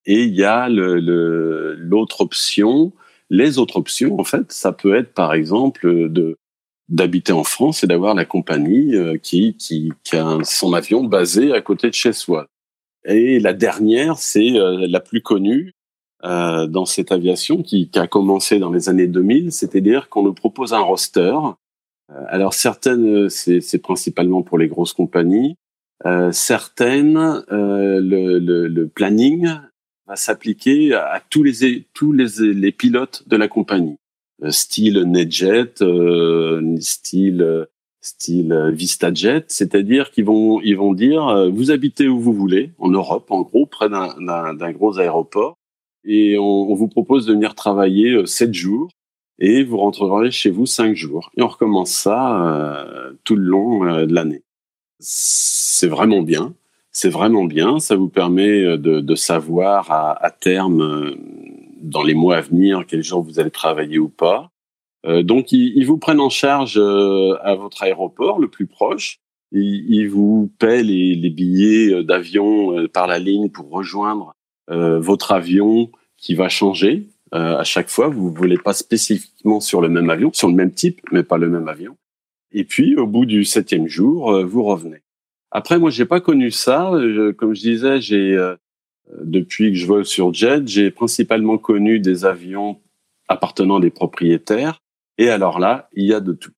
S2: Et il y a l'autre le, l'autre option. Les autres options, en fait, ça peut être par exemple de d'habiter en France et d'avoir la compagnie qui, qui, qui a son avion basé à côté de chez soi. Et la dernière, c'est la plus connue, euh, dans cette aviation qui, qui, a commencé dans les années 2000, c'est-à-dire qu'on nous propose un roster. Euh, alors certaines, c'est principalement pour les grosses compagnies. Euh, certaines, euh, le, le, le, planning va s'appliquer à tous les tous les, les pilotes de la compagnie, euh, style NetJet, style style VistaJet, c'est-à-dire qu'ils vont ils vont dire vous habitez où vous voulez en Europe, en gros près d'un gros aéroport et on, vous propose de venir travailler sept jours et vous rentrerez chez vous cinq jours. Et on recommence ça euh, tout le long de l'année. C'est vraiment bien. C'est vraiment bien. Ça vous permet de, de savoir à, à, terme, dans les mois à venir, quels jours vous allez travailler ou pas. donc, ils, ils, vous prennent en charge à votre aéroport le plus proche. Ils, ils vous paient les, les billets d'avion par la ligne pour rejoindre euh, votre avion qui va changer euh, à chaque fois. Vous voulez pas spécifiquement sur le même avion, sur le même type, mais pas le même avion. Et puis au bout du septième jour, euh, vous revenez. Après, moi, j'ai pas connu ça. comme je disais, j'ai depuis que je vole sur jet, j'ai principalement connu des avions appartenant à des propriétaires. Et alors là, il y a de tout.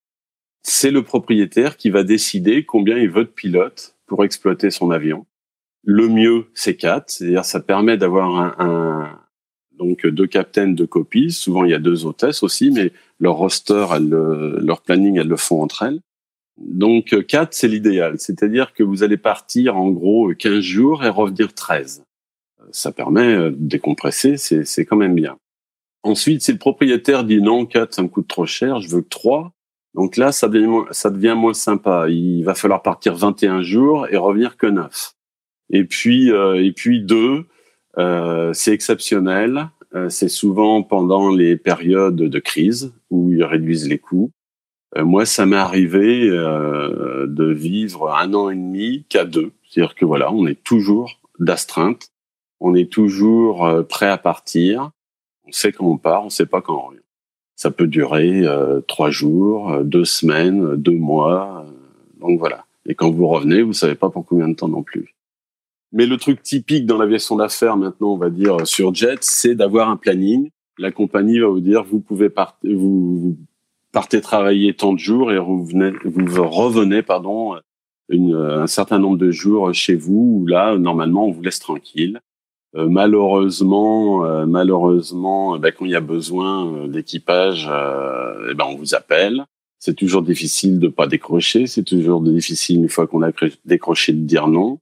S2: C'est le propriétaire qui va décider combien il veut de pilotes pour exploiter son avion. Le mieux, c'est quatre, c'est-à-dire ça permet d'avoir un, un, donc deux captains, deux copies. Souvent, il y a deux hôtesses aussi, mais leur roster, leur planning, elles le font entre elles. Donc quatre, c'est l'idéal, c'est-à-dire que vous allez partir en gros 15 jours et revenir 13. Ça permet de décompresser, c'est quand même bien. Ensuite, si le propriétaire dit non, 4, ça me coûte trop cher, je veux que 3, donc là, ça devient, ça devient moins sympa. Il va falloir partir 21 jours et revenir que 9. Et puis, euh, et puis deux, euh, c'est exceptionnel. Euh, c'est souvent pendant les périodes de crise où ils réduisent les coûts. moi, ça m'est arrivé de vivre un an et demi qu'à deux. C'est-à-dire que voilà, on est toujours d'astreinte, on est toujours prêt à partir. On sait quand on part, on sait pas quand on revient. Ça peut durer trois jours, deux semaines, deux mois. donc voilà. Et quand vous revenez, vous savez pas pour combien de temps non plus. Mais le truc typique dans l'aviation d'affaires maintenant, on va dire sur Jet, c'est d'avoir un planning. La compagnie va vous dire vous pouvez partir, vous, partez travailler tant de jours et vous, venez, vous revenez pardon une, un certain nombre de jours chez vous où là normalement on vous laisse tranquille. Euh, malheureusement, euh, malheureusement, ben, quand il y a besoin euh, d'équipage, eh ben on vous appelle. C'est toujours difficile de pas décrocher. C'est toujours difficile une fois qu'on a décroché de dire non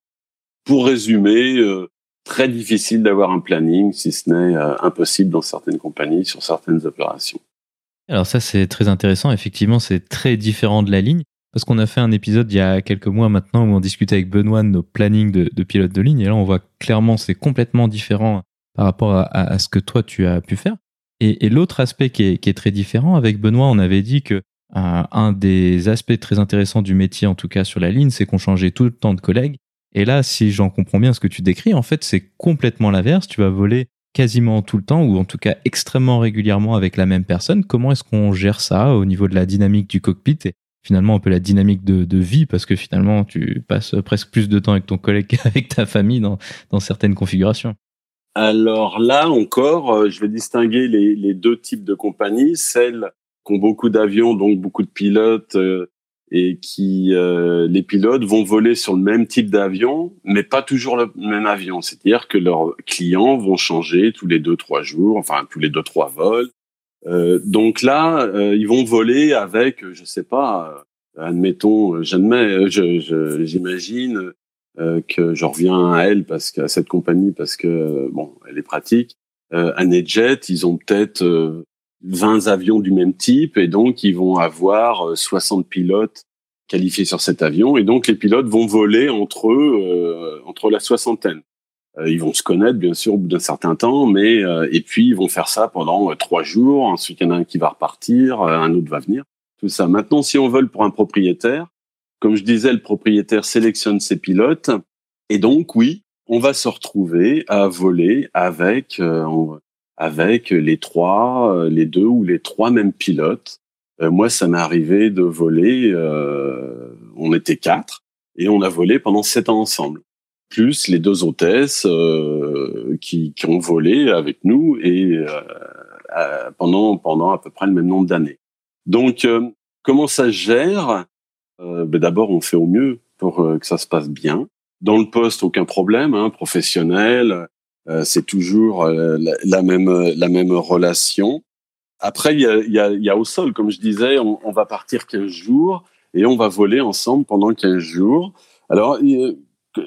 S2: pour résumer, euh, très difficile d'avoir un planning, si ce n'est euh, impossible dans certaines compagnies, sur certaines opérations.
S1: Alors ça, c'est très intéressant. Effectivement, c'est très différent de la ligne. Parce qu'on a fait un épisode il y a quelques mois maintenant où on discutait avec Benoît de nos plannings de, de pilotes de ligne. Et là, on voit clairement c'est complètement différent par rapport à, ce que toi, tu as pu faire. Et, l'autre aspect qui est, très différent, avec Benoît, on avait dit que euh, un des aspects très intéressants du métier, en tout cas sur la ligne, c'est qu'on changeait tout le temps de collègues et là, si j'en comprends bien ce que tu décris, en fait, c'est complètement l'inverse. Tu vas voler quasiment tout le temps, ou en tout cas extrêmement régulièrement avec la même personne. Comment est-ce qu'on gère ça au niveau de la dynamique du cockpit et finalement un peu la dynamique de, vie, parce que finalement, tu passes presque plus de temps avec ton collègue qu'avec ta famille dans, certaines configurations.
S2: Alors là encore, euh, je vais distinguer les, les deux types de compagnies. Celles qui ont beaucoup d'avions, donc beaucoup de pilotes, euh, et qui euh, les pilotes vont voler sur le même type d'avion, mais pas toujours le même avion. C'est-à-dire que leurs clients vont changer tous les deux trois jours, enfin tous les deux trois vols. Euh, donc là, euh, ils vont voler avec, je sais pas, euh, admettons, j'admets, je, j'imagine que je reviens à elle parce qu'à cette compagnie parce que bon, elle est pratique. à NetJet, ils ont peut-être 20 avions du même type et donc ils vont avoir 60 euh, pilotes qualifiés sur cet avion et donc les pilotes vont voler entre eux euh, entre la soixantaine. Euh, ils vont se connaître bien sûr au bout d'un certain temps, mais et puis ils vont faire ça pendant trois jours. Ensuite il y en a un qui va repartir, un autre va venir. Tout ça. Maintenant si on vole pour un propriétaire, comme je disais, le propriétaire sélectionne ses pilotes. Et donc, oui, on va se retrouver à voler avec, euh, avec les trois, euh, les deux ou les trois mêmes pilotes. Euh, moi, ça m'est arrivé de voler, on était quatre, et on a volé pendant sept ans ensemble. Plus les deux hôtesses qui, qui, ont volé avec nous et pendant, pendant à peu près le même nombre d'années. Donc, comment ça se gère? Ben D'abord, on fait au mieux pour que ça se passe bien. Dans le poste, aucun problème, hein, professionnel, euh, c'est toujours euh, la, même la même relation. Après, il y a, au sol, comme je disais, on, va partir 15 jours et on va voler ensemble pendant 15 jours. Alors,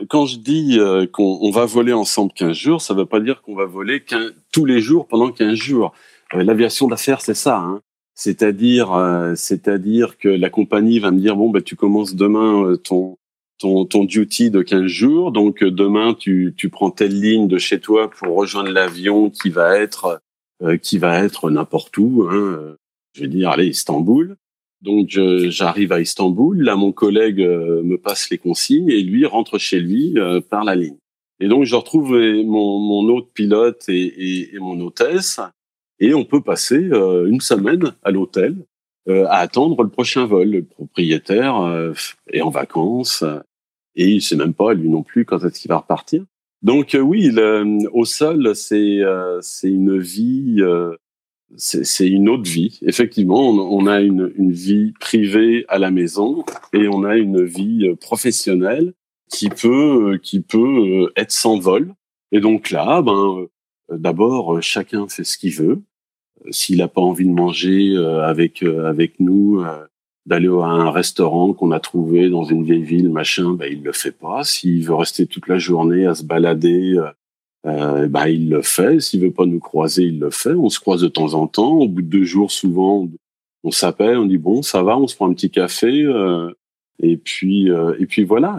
S2: quand je dis euh, qu'on va voler ensemble 15 jours, ça ne veut pas dire qu'on va voler tous les jours pendant 15 jours. L'aviation d'affaires, c'est ça. Hein. C'est-à-dire, c'est-à-dire que la compagnie va me dire bon, bah, tu commences demain ton ton, ton duty de 15 jours. Donc euh, demain, tu, tu prends telle ligne de chez toi pour rejoindre l'avion qui va être euh, qui va être n'importe où. Hein. Je vais dire, allez, Istanbul. Donc j'arrive à Istanbul. Là, mon collègue euh, me passe les consignes et lui rentre chez lui par la ligne. Et donc je retrouve mon, mon autre pilote et, et, et mon hôtesse et on peut passer une semaine à l'hôtel à attendre le prochain vol. Le propriétaire est en vacances et il sait même pas lui non plus quand est-ce qu'il va repartir. Donc euh, oui, le, au sol, c'est euh, c'est une vie, euh, c'est une autre vie. Effectivement, on, on a une, une, vie privée à la maison et on a une vie professionnelle qui peut qui peut être sans vol. Et donc là, ben d'abord chacun fait ce qu'il veut. S'il n'a pas envie de manger avec avec nous, d'aller à un restaurant qu'on a trouvé dans une vieille ville, machin, bah, il le fait pas. S'il veut rester toute la journée à se balader, euh, bah, il le fait. S'il veut pas nous croiser, il le fait. On se croise de temps en temps. Au bout de deux jours, souvent, on s'appelle, on dit bon, ça va, on se prend un petit café, euh, et puis euh, et puis voilà.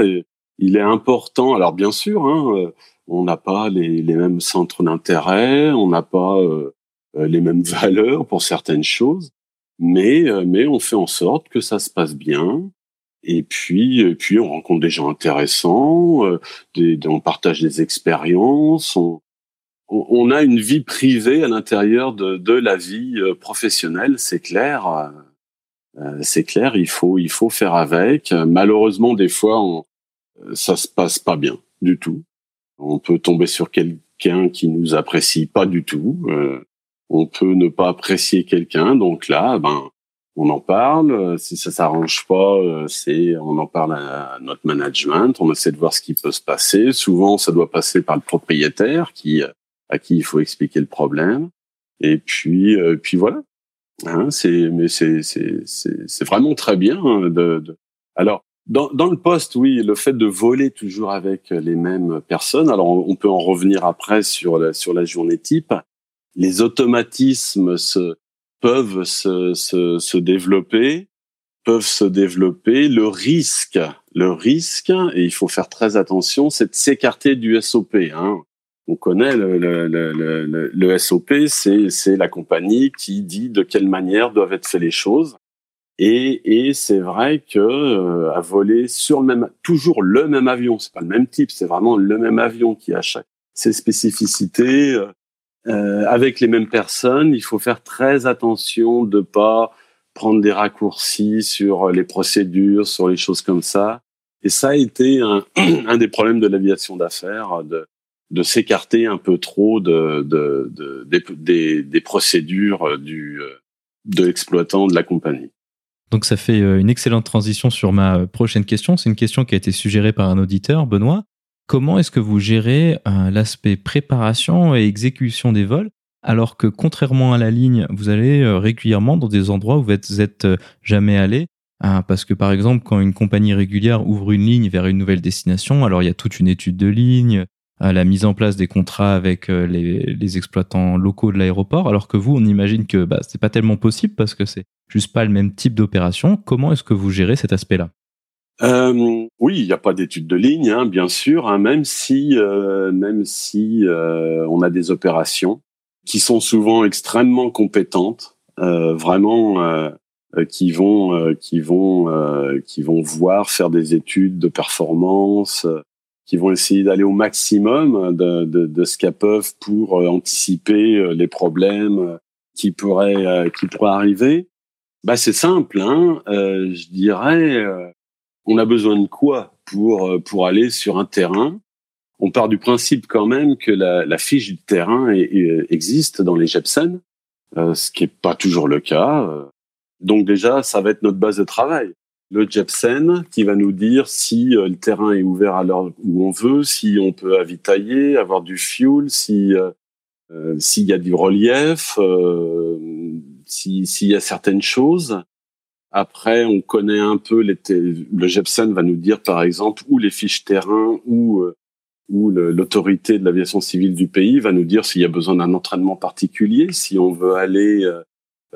S2: il est important. Alors bien sûr, hein, euh, on n'a pas les, les, mêmes centres d'intérêt, on n'a pas euh, les mêmes valeurs pour certaines choses mais euh, mais on fait en sorte que ça se passe bien. Et puis, et puis on rencontre des gens intéressants, euh, des, on partage des expériences, on, on, a une vie privée à l'intérieur de, de la vie euh, professionnelle, c'est clair. c'est clair, il faut il faut faire avec. Malheureusement, des fois, on, ça se passe pas bien du tout. On peut tomber sur quelqu'un qui nous apprécie pas du tout. Euh, on peut ne pas apprécier quelqu'un, donc là, ben, on en parle. Si ça s'arrange pas, euh, c'est on en parle à notre management. On essaie de voir ce qui peut se passer. Souvent, ça doit passer par le propriétaire qui à qui il faut expliquer le problème. Et puis, euh, puis voilà. Hein, c'est mais c'est c'est c'est vraiment très bien hein, de, de... alors dans, dans le poste, oui, le fait de voler toujours avec les mêmes personnes. Alors, on peut en revenir après sur la, sur la journée type les automatismes se, peuvent se, se, se, développer, peuvent se développer. Le risque, le risque, et il faut faire très attention, c'est de s'écarter du SOP. Hein. On connaît le, le, le, le SOP, c'est la compagnie qui dit de quelle manière doivent être faites les choses. Et, et c'est vrai que euh, à voler sur le même, toujours le même avion, c'est pas le même type, c'est vraiment le même avion qui a chaque ses spécificités, euh, euh, avec les mêmes personnes, il faut faire très attention de pas prendre des raccourcis sur les procédures, sur les choses comme ça. Et ça a été un, un des problèmes de l'aviation d'affaires, de, de s'écarter un peu trop de, de, de des, des, des, procédures du, de l'exploitant de la compagnie.
S1: Donc ça fait euh, une excellente transition sur ma prochaine question. C'est une question qui a été suggérée par un auditeur, Benoît. Comment est-ce que vous gérez euh, l'aspect préparation et exécution des vols alors que contrairement à la ligne, vous allez euh, régulièrement dans des endroits où vous êtes, euh, jamais allé parce que par exemple, quand une compagnie régulière ouvre une ligne vers une nouvelle destination, alors il y a toute une étude de ligne, la mise en place des contrats avec les, exploitants locaux de l'aéroport, alors que vous, on imagine que bah, c'est pas tellement possible parce que c'est juste pas le même type d'opération. Comment est-ce que vous gérez cet aspect-là?
S2: Euh, oui, il n'y a pas d'études de ligne, hein, bien sûr, hein, même si, euh, même si euh, on a des opérations qui sont souvent extrêmement compétentes, euh, vraiment qui vont qui vont qui vont voir faire des études de performance, qui vont essayer d'aller au maximum de, de, de ce qu'elles peuvent pour anticiper les problèmes qui pourraient qui pourraient arriver. Bah c'est simple, hein. je dirais, on a besoin de quoi pour pour aller sur un terrain? On part du principe quand même que la, la fiche du terrain existe dans les Jepsen, euh, ce qui est pas toujours le cas. Donc déjà, ça va être notre base de travail. Le Jepsen qui va nous dire si euh, le terrain est ouvert à l'heure où on veut, si on peut avitailler, avoir du fuel, si euh, s'il y a du relief, s'il y a certaines choses. Après, on connaît un peu les le Jepsen va nous dire par exemple où les fiches terrain, où où l'autorité de l'aviation civile du pays va nous dire s'il y a besoin d'un entraînement particulier, si on veut aller euh,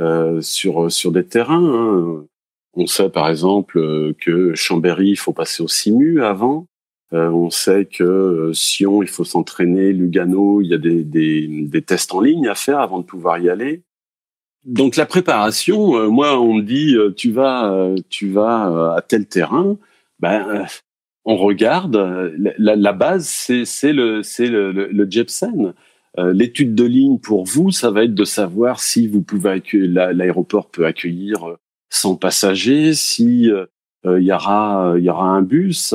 S2: euh sur sur des terrains. Hein. On sait par exemple euh, que Chambéry, il faut passer au Simu avant. Euh, on sait que euh, Sion, il faut s'entraîner. Lugano, il y a des, des, des, tests en ligne à faire avant de pouvoir y aller. Donc la préparation, moi on me dit tu vas tu vas à tel terrain, ben on regarde, la, la base, c'est le, le, le, le Jepsen. Euh, l'étude de ligne pour vous, ça va être de savoir si vous pouvez l'aéroport peut accueillir 100 passagers, si euh, il y aura il y aura un bus,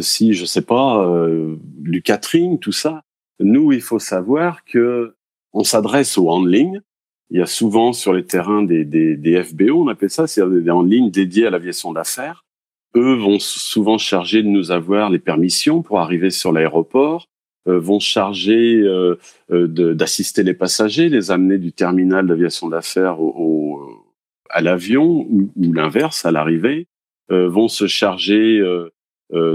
S2: si je sais pas euh, du catering, tout ça. Nous, il faut savoir que on s'adresse au handling. Il y a souvent sur les terrains des, des, des FBO, on appelle ça, c'est des handling dédiés à l'aviation d'affaires eux vont souvent charger de nous avoir les permissions pour arriver sur l'aéroport, euh, vont charger euh, euh d'assister les passagers, les amener du terminal d'aviation d'affaires au, à l'avion ou, l'inverse à l'arrivée, euh, vont se charger euh,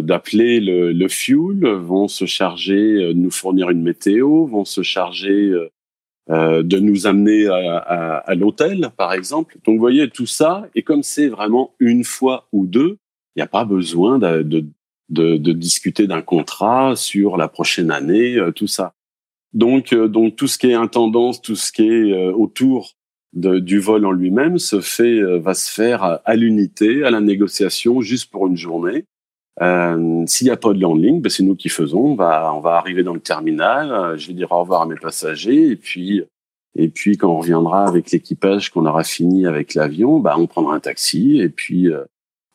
S2: d'appeler le, le, fuel, vont se charger de nous fournir une météo, vont se charger de nous amener à, à, à l'hôtel, par exemple. Donc, vous voyez, tout ça, et comme c'est vraiment une fois ou deux, il n'y a pas besoin de, de, de, de discuter d'un contrat sur la prochaine année, euh, tout ça. Donc, euh, donc tout ce qui est intendance, tout ce qui est euh, autour de, du vol en lui-même se fait, va se faire à, l'unité, à la négociation, juste pour une journée. Euh, S'il n'y a pas de landing, ben c'est nous qui faisons. On va, arriver dans le terminal. je vais dire au revoir à mes passagers et puis, et puis quand on reviendra avec l'équipage, qu'on aura fini avec l'avion, bah on prendra un taxi et puis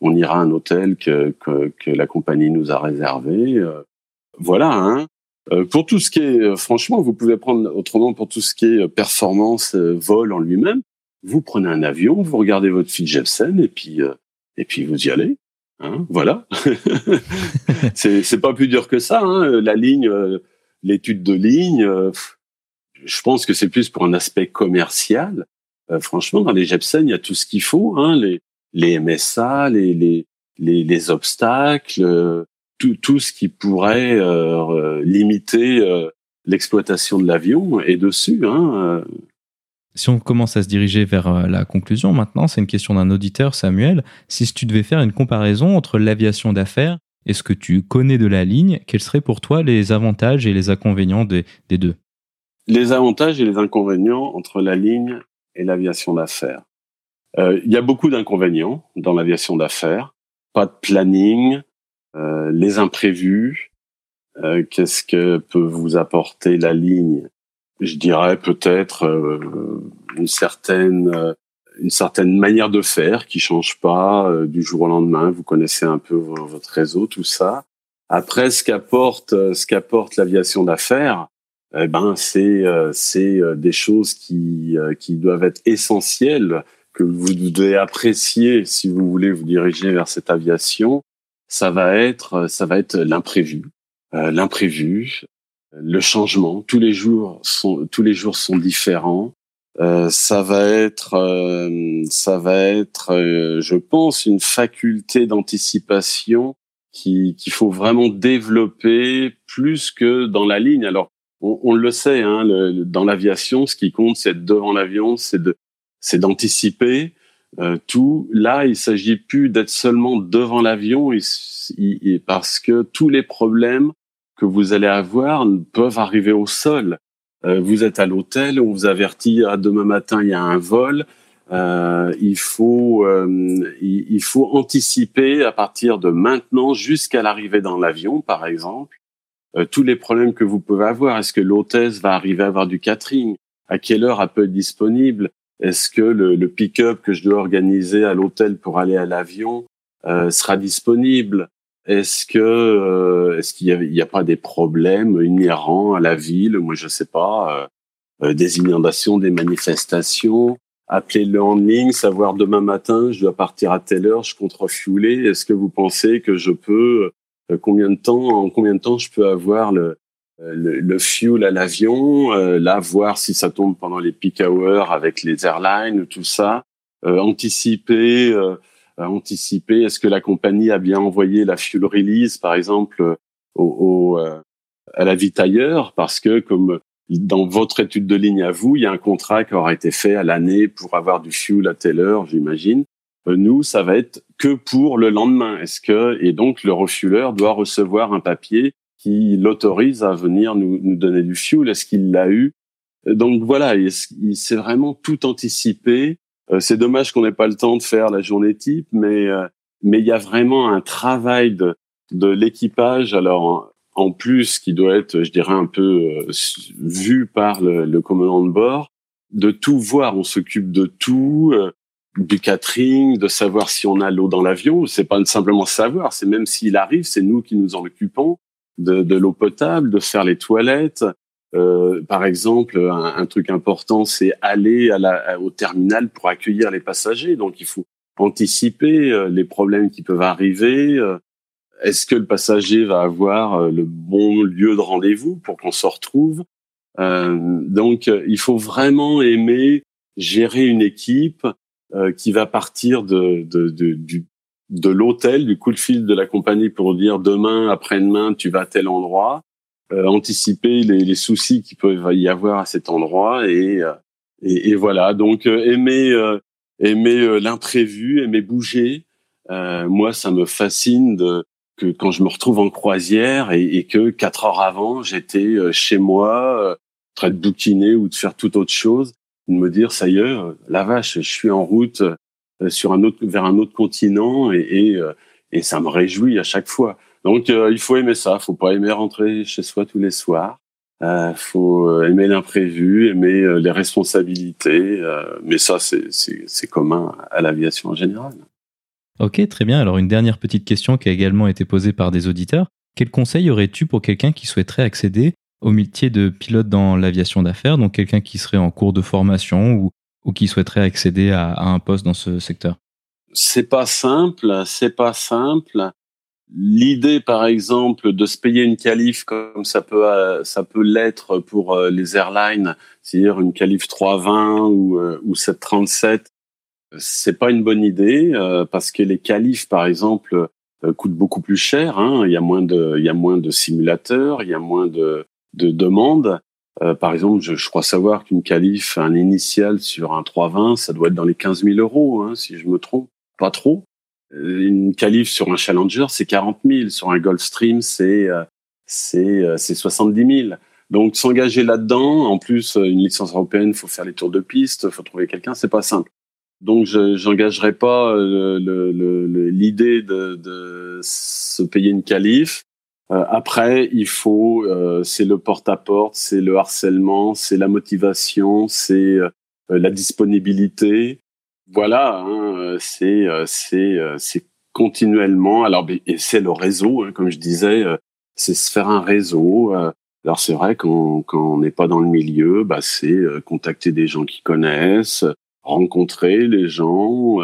S2: on ira à un hôtel que, que, que la compagnie nous a réservé. Euh, voilà. Hein. Euh, pour tout ce qui est, euh, franchement, vous pouvez prendre autrement pour tout ce qui est performance, vol en lui-même. Vous prenez un avion, vous regardez votre fil Jepsen et puis et puis vous y allez. Hein, voilà. c'est pas plus dur que ça. Hein. La ligne, l'étude de ligne. je pense que c'est plus pour un aspect commercial. franchement, dans les Jepsen, il y a tout ce qu'il faut. Hein, les les MSA, les, les, les, les obstacles, euh, tout, ce qui pourrait euh, limiter euh, l'exploitation de l'avion est dessus. Hein,
S1: si on commence à se diriger vers la conclusion maintenant, c'est une question d'un auditeur, Samuel. Si tu devais faire une comparaison entre l'aviation d'affaires et ce que tu connais de la ligne, quels seraient pour toi les avantages et les inconvénients des, deux?
S2: Les avantages et les inconvénients entre la ligne et l'aviation d'affaires. Euh, il y a beaucoup d'inconvénients dans l'aviation d'affaires. Pas de planning, euh, les imprévus. Euh, qu'est-ce que peut vous apporter la ligne? Je dirais peut-être une certaine une certaine manière de faire qui change pas du jour au lendemain. Vous connaissez un peu votre réseau, tout ça. Après, ce qu'apporte ce qu'apporte l'aviation d'affaires, eh ben c'est c'est des choses qui qui doivent être essentielles que vous devez apprécier si vous voulez vous diriger vers cette aviation, ça va être ça va être l'imprévu, euh, l'imprévu, le changement. Tous les jours sont tous les jours sont différents. Euh, ça va être euh, ça va être, euh, je pense, une faculté d'anticipation qui qu'il faut vraiment développer plus que dans la ligne. Alors on, on le sait, hein, le, dans l'aviation, ce qui compte, c'est devant l'avion, c'est de c'est d'anticiper euh, tout. Là, il s'agit plus d'être seulement devant l'avion, parce que tous les problèmes que vous allez avoir peuvent arriver au sol. Euh, vous êtes à l'hôtel, on vous avertit ah, demain matin il y a un vol. il faut il, faut anticiper à partir de maintenant jusqu'à l'arrivée dans l'avion, par exemple, tous les problèmes que vous pouvez avoir. Est-ce que l'hôtesse va arriver à avoir du catering? À quelle heure elle peut être disponible? Est-ce que le, le pick-up que je dois organiser à l'hôtel pour aller à l'avion sera disponible? Est-ce que euh, est-ce qu'il n'y a, pas des problèmes inhérents à la ville? Moi, je sais pas. Euh, euh, des inondations, des manifestations. Appelez-le en ligne, savoir demain matin, je dois partir à telle heure, je compte refueler. Est-ce que vous pensez que je peux combien de temps en combien de temps je peux avoir le le, le fuel à l'avion, là voir si ça tombe pendant les peak hours avec les airlines, tout ça, anticiper anticiper Est-ce que la compagnie a bien envoyé la fuel release, par exemple, euh, au, euh, à la tailleur? Parce que, comme dans votre étude de ligne à vous, il y a un contrat qui aura été fait à l'année pour avoir du fuel à telle heure, j'imagine. Euh, nous, ça va être que pour le lendemain. Est-ce que et donc le refueleur doit recevoir un papier qui l'autorise à venir nous, nous donner du fuel? Est-ce qu'il l'a eu? Donc voilà, c'est vraiment tout anticipé euh, c'est dommage qu'on n'ait pas le temps de faire la journée type, mais euh, mais il y a vraiment un travail de de l'équipage. Alors en plus, qui doit être, je dirais, un peu euh, vu par le, le, commandant de bord, de tout voir. On s'occupe de tout, du catering, de savoir si on a l'eau dans l'avion. C'est pas simplement savoir, c'est même s'il arrive, c'est nous qui nous en occupons de, de l'eau potable, de faire les toilettes, euh, par exemple, un, truc important, c'est aller à la, au terminal pour accueillir les passagers. Donc, il faut anticiper euh, les problèmes qui peuvent arriver. Euh, est-ce que le passager va avoir le bon lieu de rendez-vous pour qu'on se retrouve? Donc, il faut vraiment aimer gérer une équipe qui va partir de, de, de, de l'hôtel, du coup de fil de la compagnie pour dire demain, après-demain, tu vas à tel endroit euh, anticiper les, les soucis qu'il peut y avoir à cet endroit et euh, et, et voilà donc euh, aimer aimer l'imprévu, aimer bouger. moi, ça me fascine de que quand je me retrouve en croisière et, et que quatre heures avant, j'étais chez moi, en train de bouquiner ou de faire toute autre chose, de me dire ça y est, la vache, je suis en route sur un autre vers un autre continent et, et, et ça me réjouit à chaque fois. Donc euh, il faut aimer ça, faut pas aimer rentrer chez soi tous les soirs. Euh, faut euh, aimer l'imprévu, aimer euh, les responsabilités, mais ça c'est commun à l'aviation en général.
S1: Ok, très bien. Alors une dernière petite question qui a également été posée par des auditeurs. Quel conseil aurais-tu pour quelqu'un qui souhaiterait accéder au métier de pilote dans l'aviation d'affaires, donc quelqu'un qui serait en cours de formation ou, ou qui souhaiterait accéder à, à un poste dans ce secteur?
S2: C'est pas simple, c'est pas simple l'idée, par exemple, de se payer une qualif comme ça peut euh, ça peut l'être pour euh, les airlines, c'est-à-dire une qualif 320 ou, euh, ou 737, c'est pas une bonne idée parce que les qualifs, par exemple, coûtent beaucoup plus cher. Hein. Il y a moins de il y a moins de simulateurs, il y a moins de de demandes. par exemple, je, je crois savoir qu'une qualif, un initial sur un 320, ça doit être dans les 15 000 euros, hein, si je me trompe, pas trop. Euh, une qualif sur un Challenger, c'est 40 000. Sur un Gulfstream, c'est euh, c'est euh, c'est 70 000. Donc s'engager là-dedans, en plus une licence européenne, faut faire les tours de piste, faut trouver quelqu'un, c'est pas simple. Donc je j'engagerai pas l'idée de, de se payer une qualif. après, il faut, c'est le porte-à-porte, c'est le harcèlement, c'est la motivation, c'est la disponibilité, voilà, hein, euh, c'est euh, c'est euh, c'est continuellement. Alors et c'est le réseau, hein, comme je disais, c'est se faire un réseau. Alors c'est vrai quand quand on n'est pas dans le milieu, bah c'est contacter des gens qui connaissent, rencontrer les gens.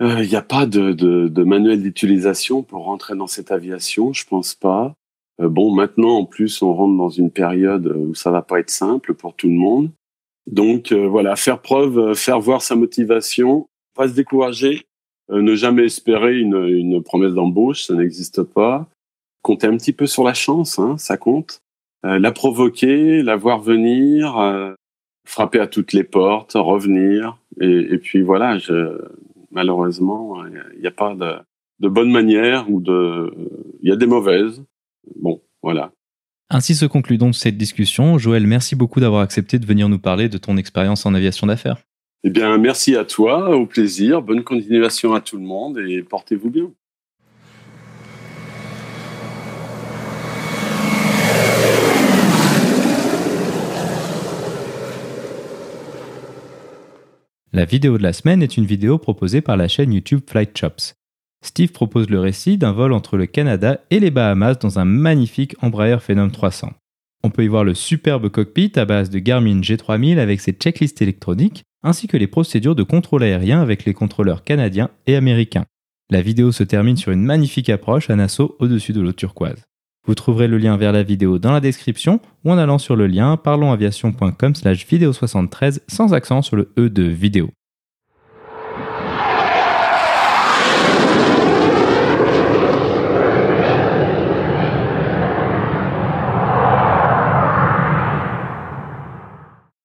S2: Il n'y a pas de, de, de manuel d'utilisation pour rentrer dans cette aviation, je pense pas. bon, maintenant en plus, on rentre dans une période où ça va pas être simple pour tout le monde. Donc euh, voilà, faire preuve, euh, faire voir sa motivation, pas se décourager, euh, ne jamais espérer une, une promesse d'embauche, ça n'existe pas. Compter un petit peu sur la chance, hein, ça compte. la provoquer, la voir venir, frapper à toutes les portes, revenir. Et, et puis voilà, je, malheureusement, il n'y a pas de, de bonne manière ou de... Il y a des mauvaises. Bon, voilà.
S1: Ainsi se conclut donc cette discussion. Joël, merci beaucoup d'avoir accepté de venir nous parler de ton expérience en aviation d'affaires.
S2: Eh bien, merci à toi, au plaisir, bonne continuation à tout le monde et portez-vous bien.
S1: La vidéo de la semaine est une vidéo proposée par la chaîne YouTube Flight Chops. Steve propose le récit d'un vol entre le Canada et les Bahamas dans un magnifique Embraer Phenom 300. On peut y voir le superbe cockpit à base de Garmin G3000 avec ses checklists électroniques, ainsi que les procédures de contrôle aérien avec les contrôleurs canadiens et américains. La vidéo se termine sur une magnifique approche à Nassau au-dessus de l'eau turquoise. Vous trouverez le lien vers la vidéo dans la description ou en allant sur le lien parlonsaviation.com slash vidéo 73 sans accent sur le E de vidéo.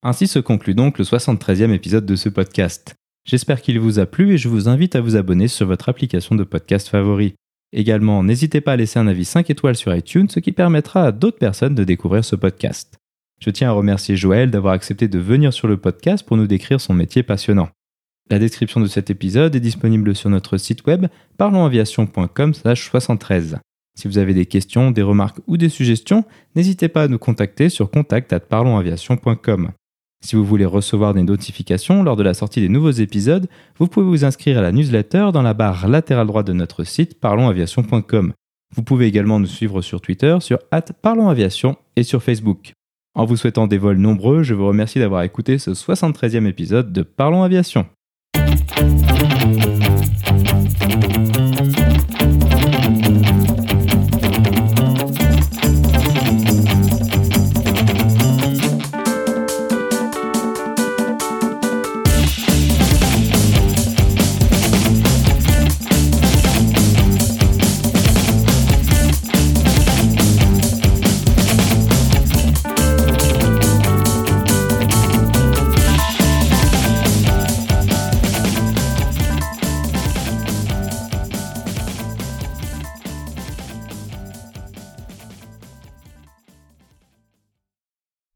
S1: Ainsi se conclut donc le 73e épisode de ce podcast. J'espère qu'il vous a plu et je vous invite à vous abonner sur votre application de podcast favori. Également, n'hésitez pas à laisser un avis 5 étoiles sur iTunes, ce qui permettra à d'autres personnes de découvrir ce podcast. Je tiens à remercier Joël d'avoir accepté de venir sur le podcast pour nous décrire son métier passionnant. La description de cet épisode est disponible sur notre site web parlonsaviation.com/73. Si vous avez des questions, des remarques ou des suggestions, n'hésitez pas à nous contacter sur contact@parlonsaviation.com. Si vous voulez recevoir des notifications lors de la sortie des nouveaux épisodes, vous pouvez vous inscrire à la newsletter dans la barre latérale droite de notre site parlonsaviation.com. Vous pouvez également nous suivre sur Twitter, sur parlonsaviation et sur Facebook. En vous souhaitant des vols nombreux, je vous remercie d'avoir écouté ce 73e épisode de Parlons Aviation.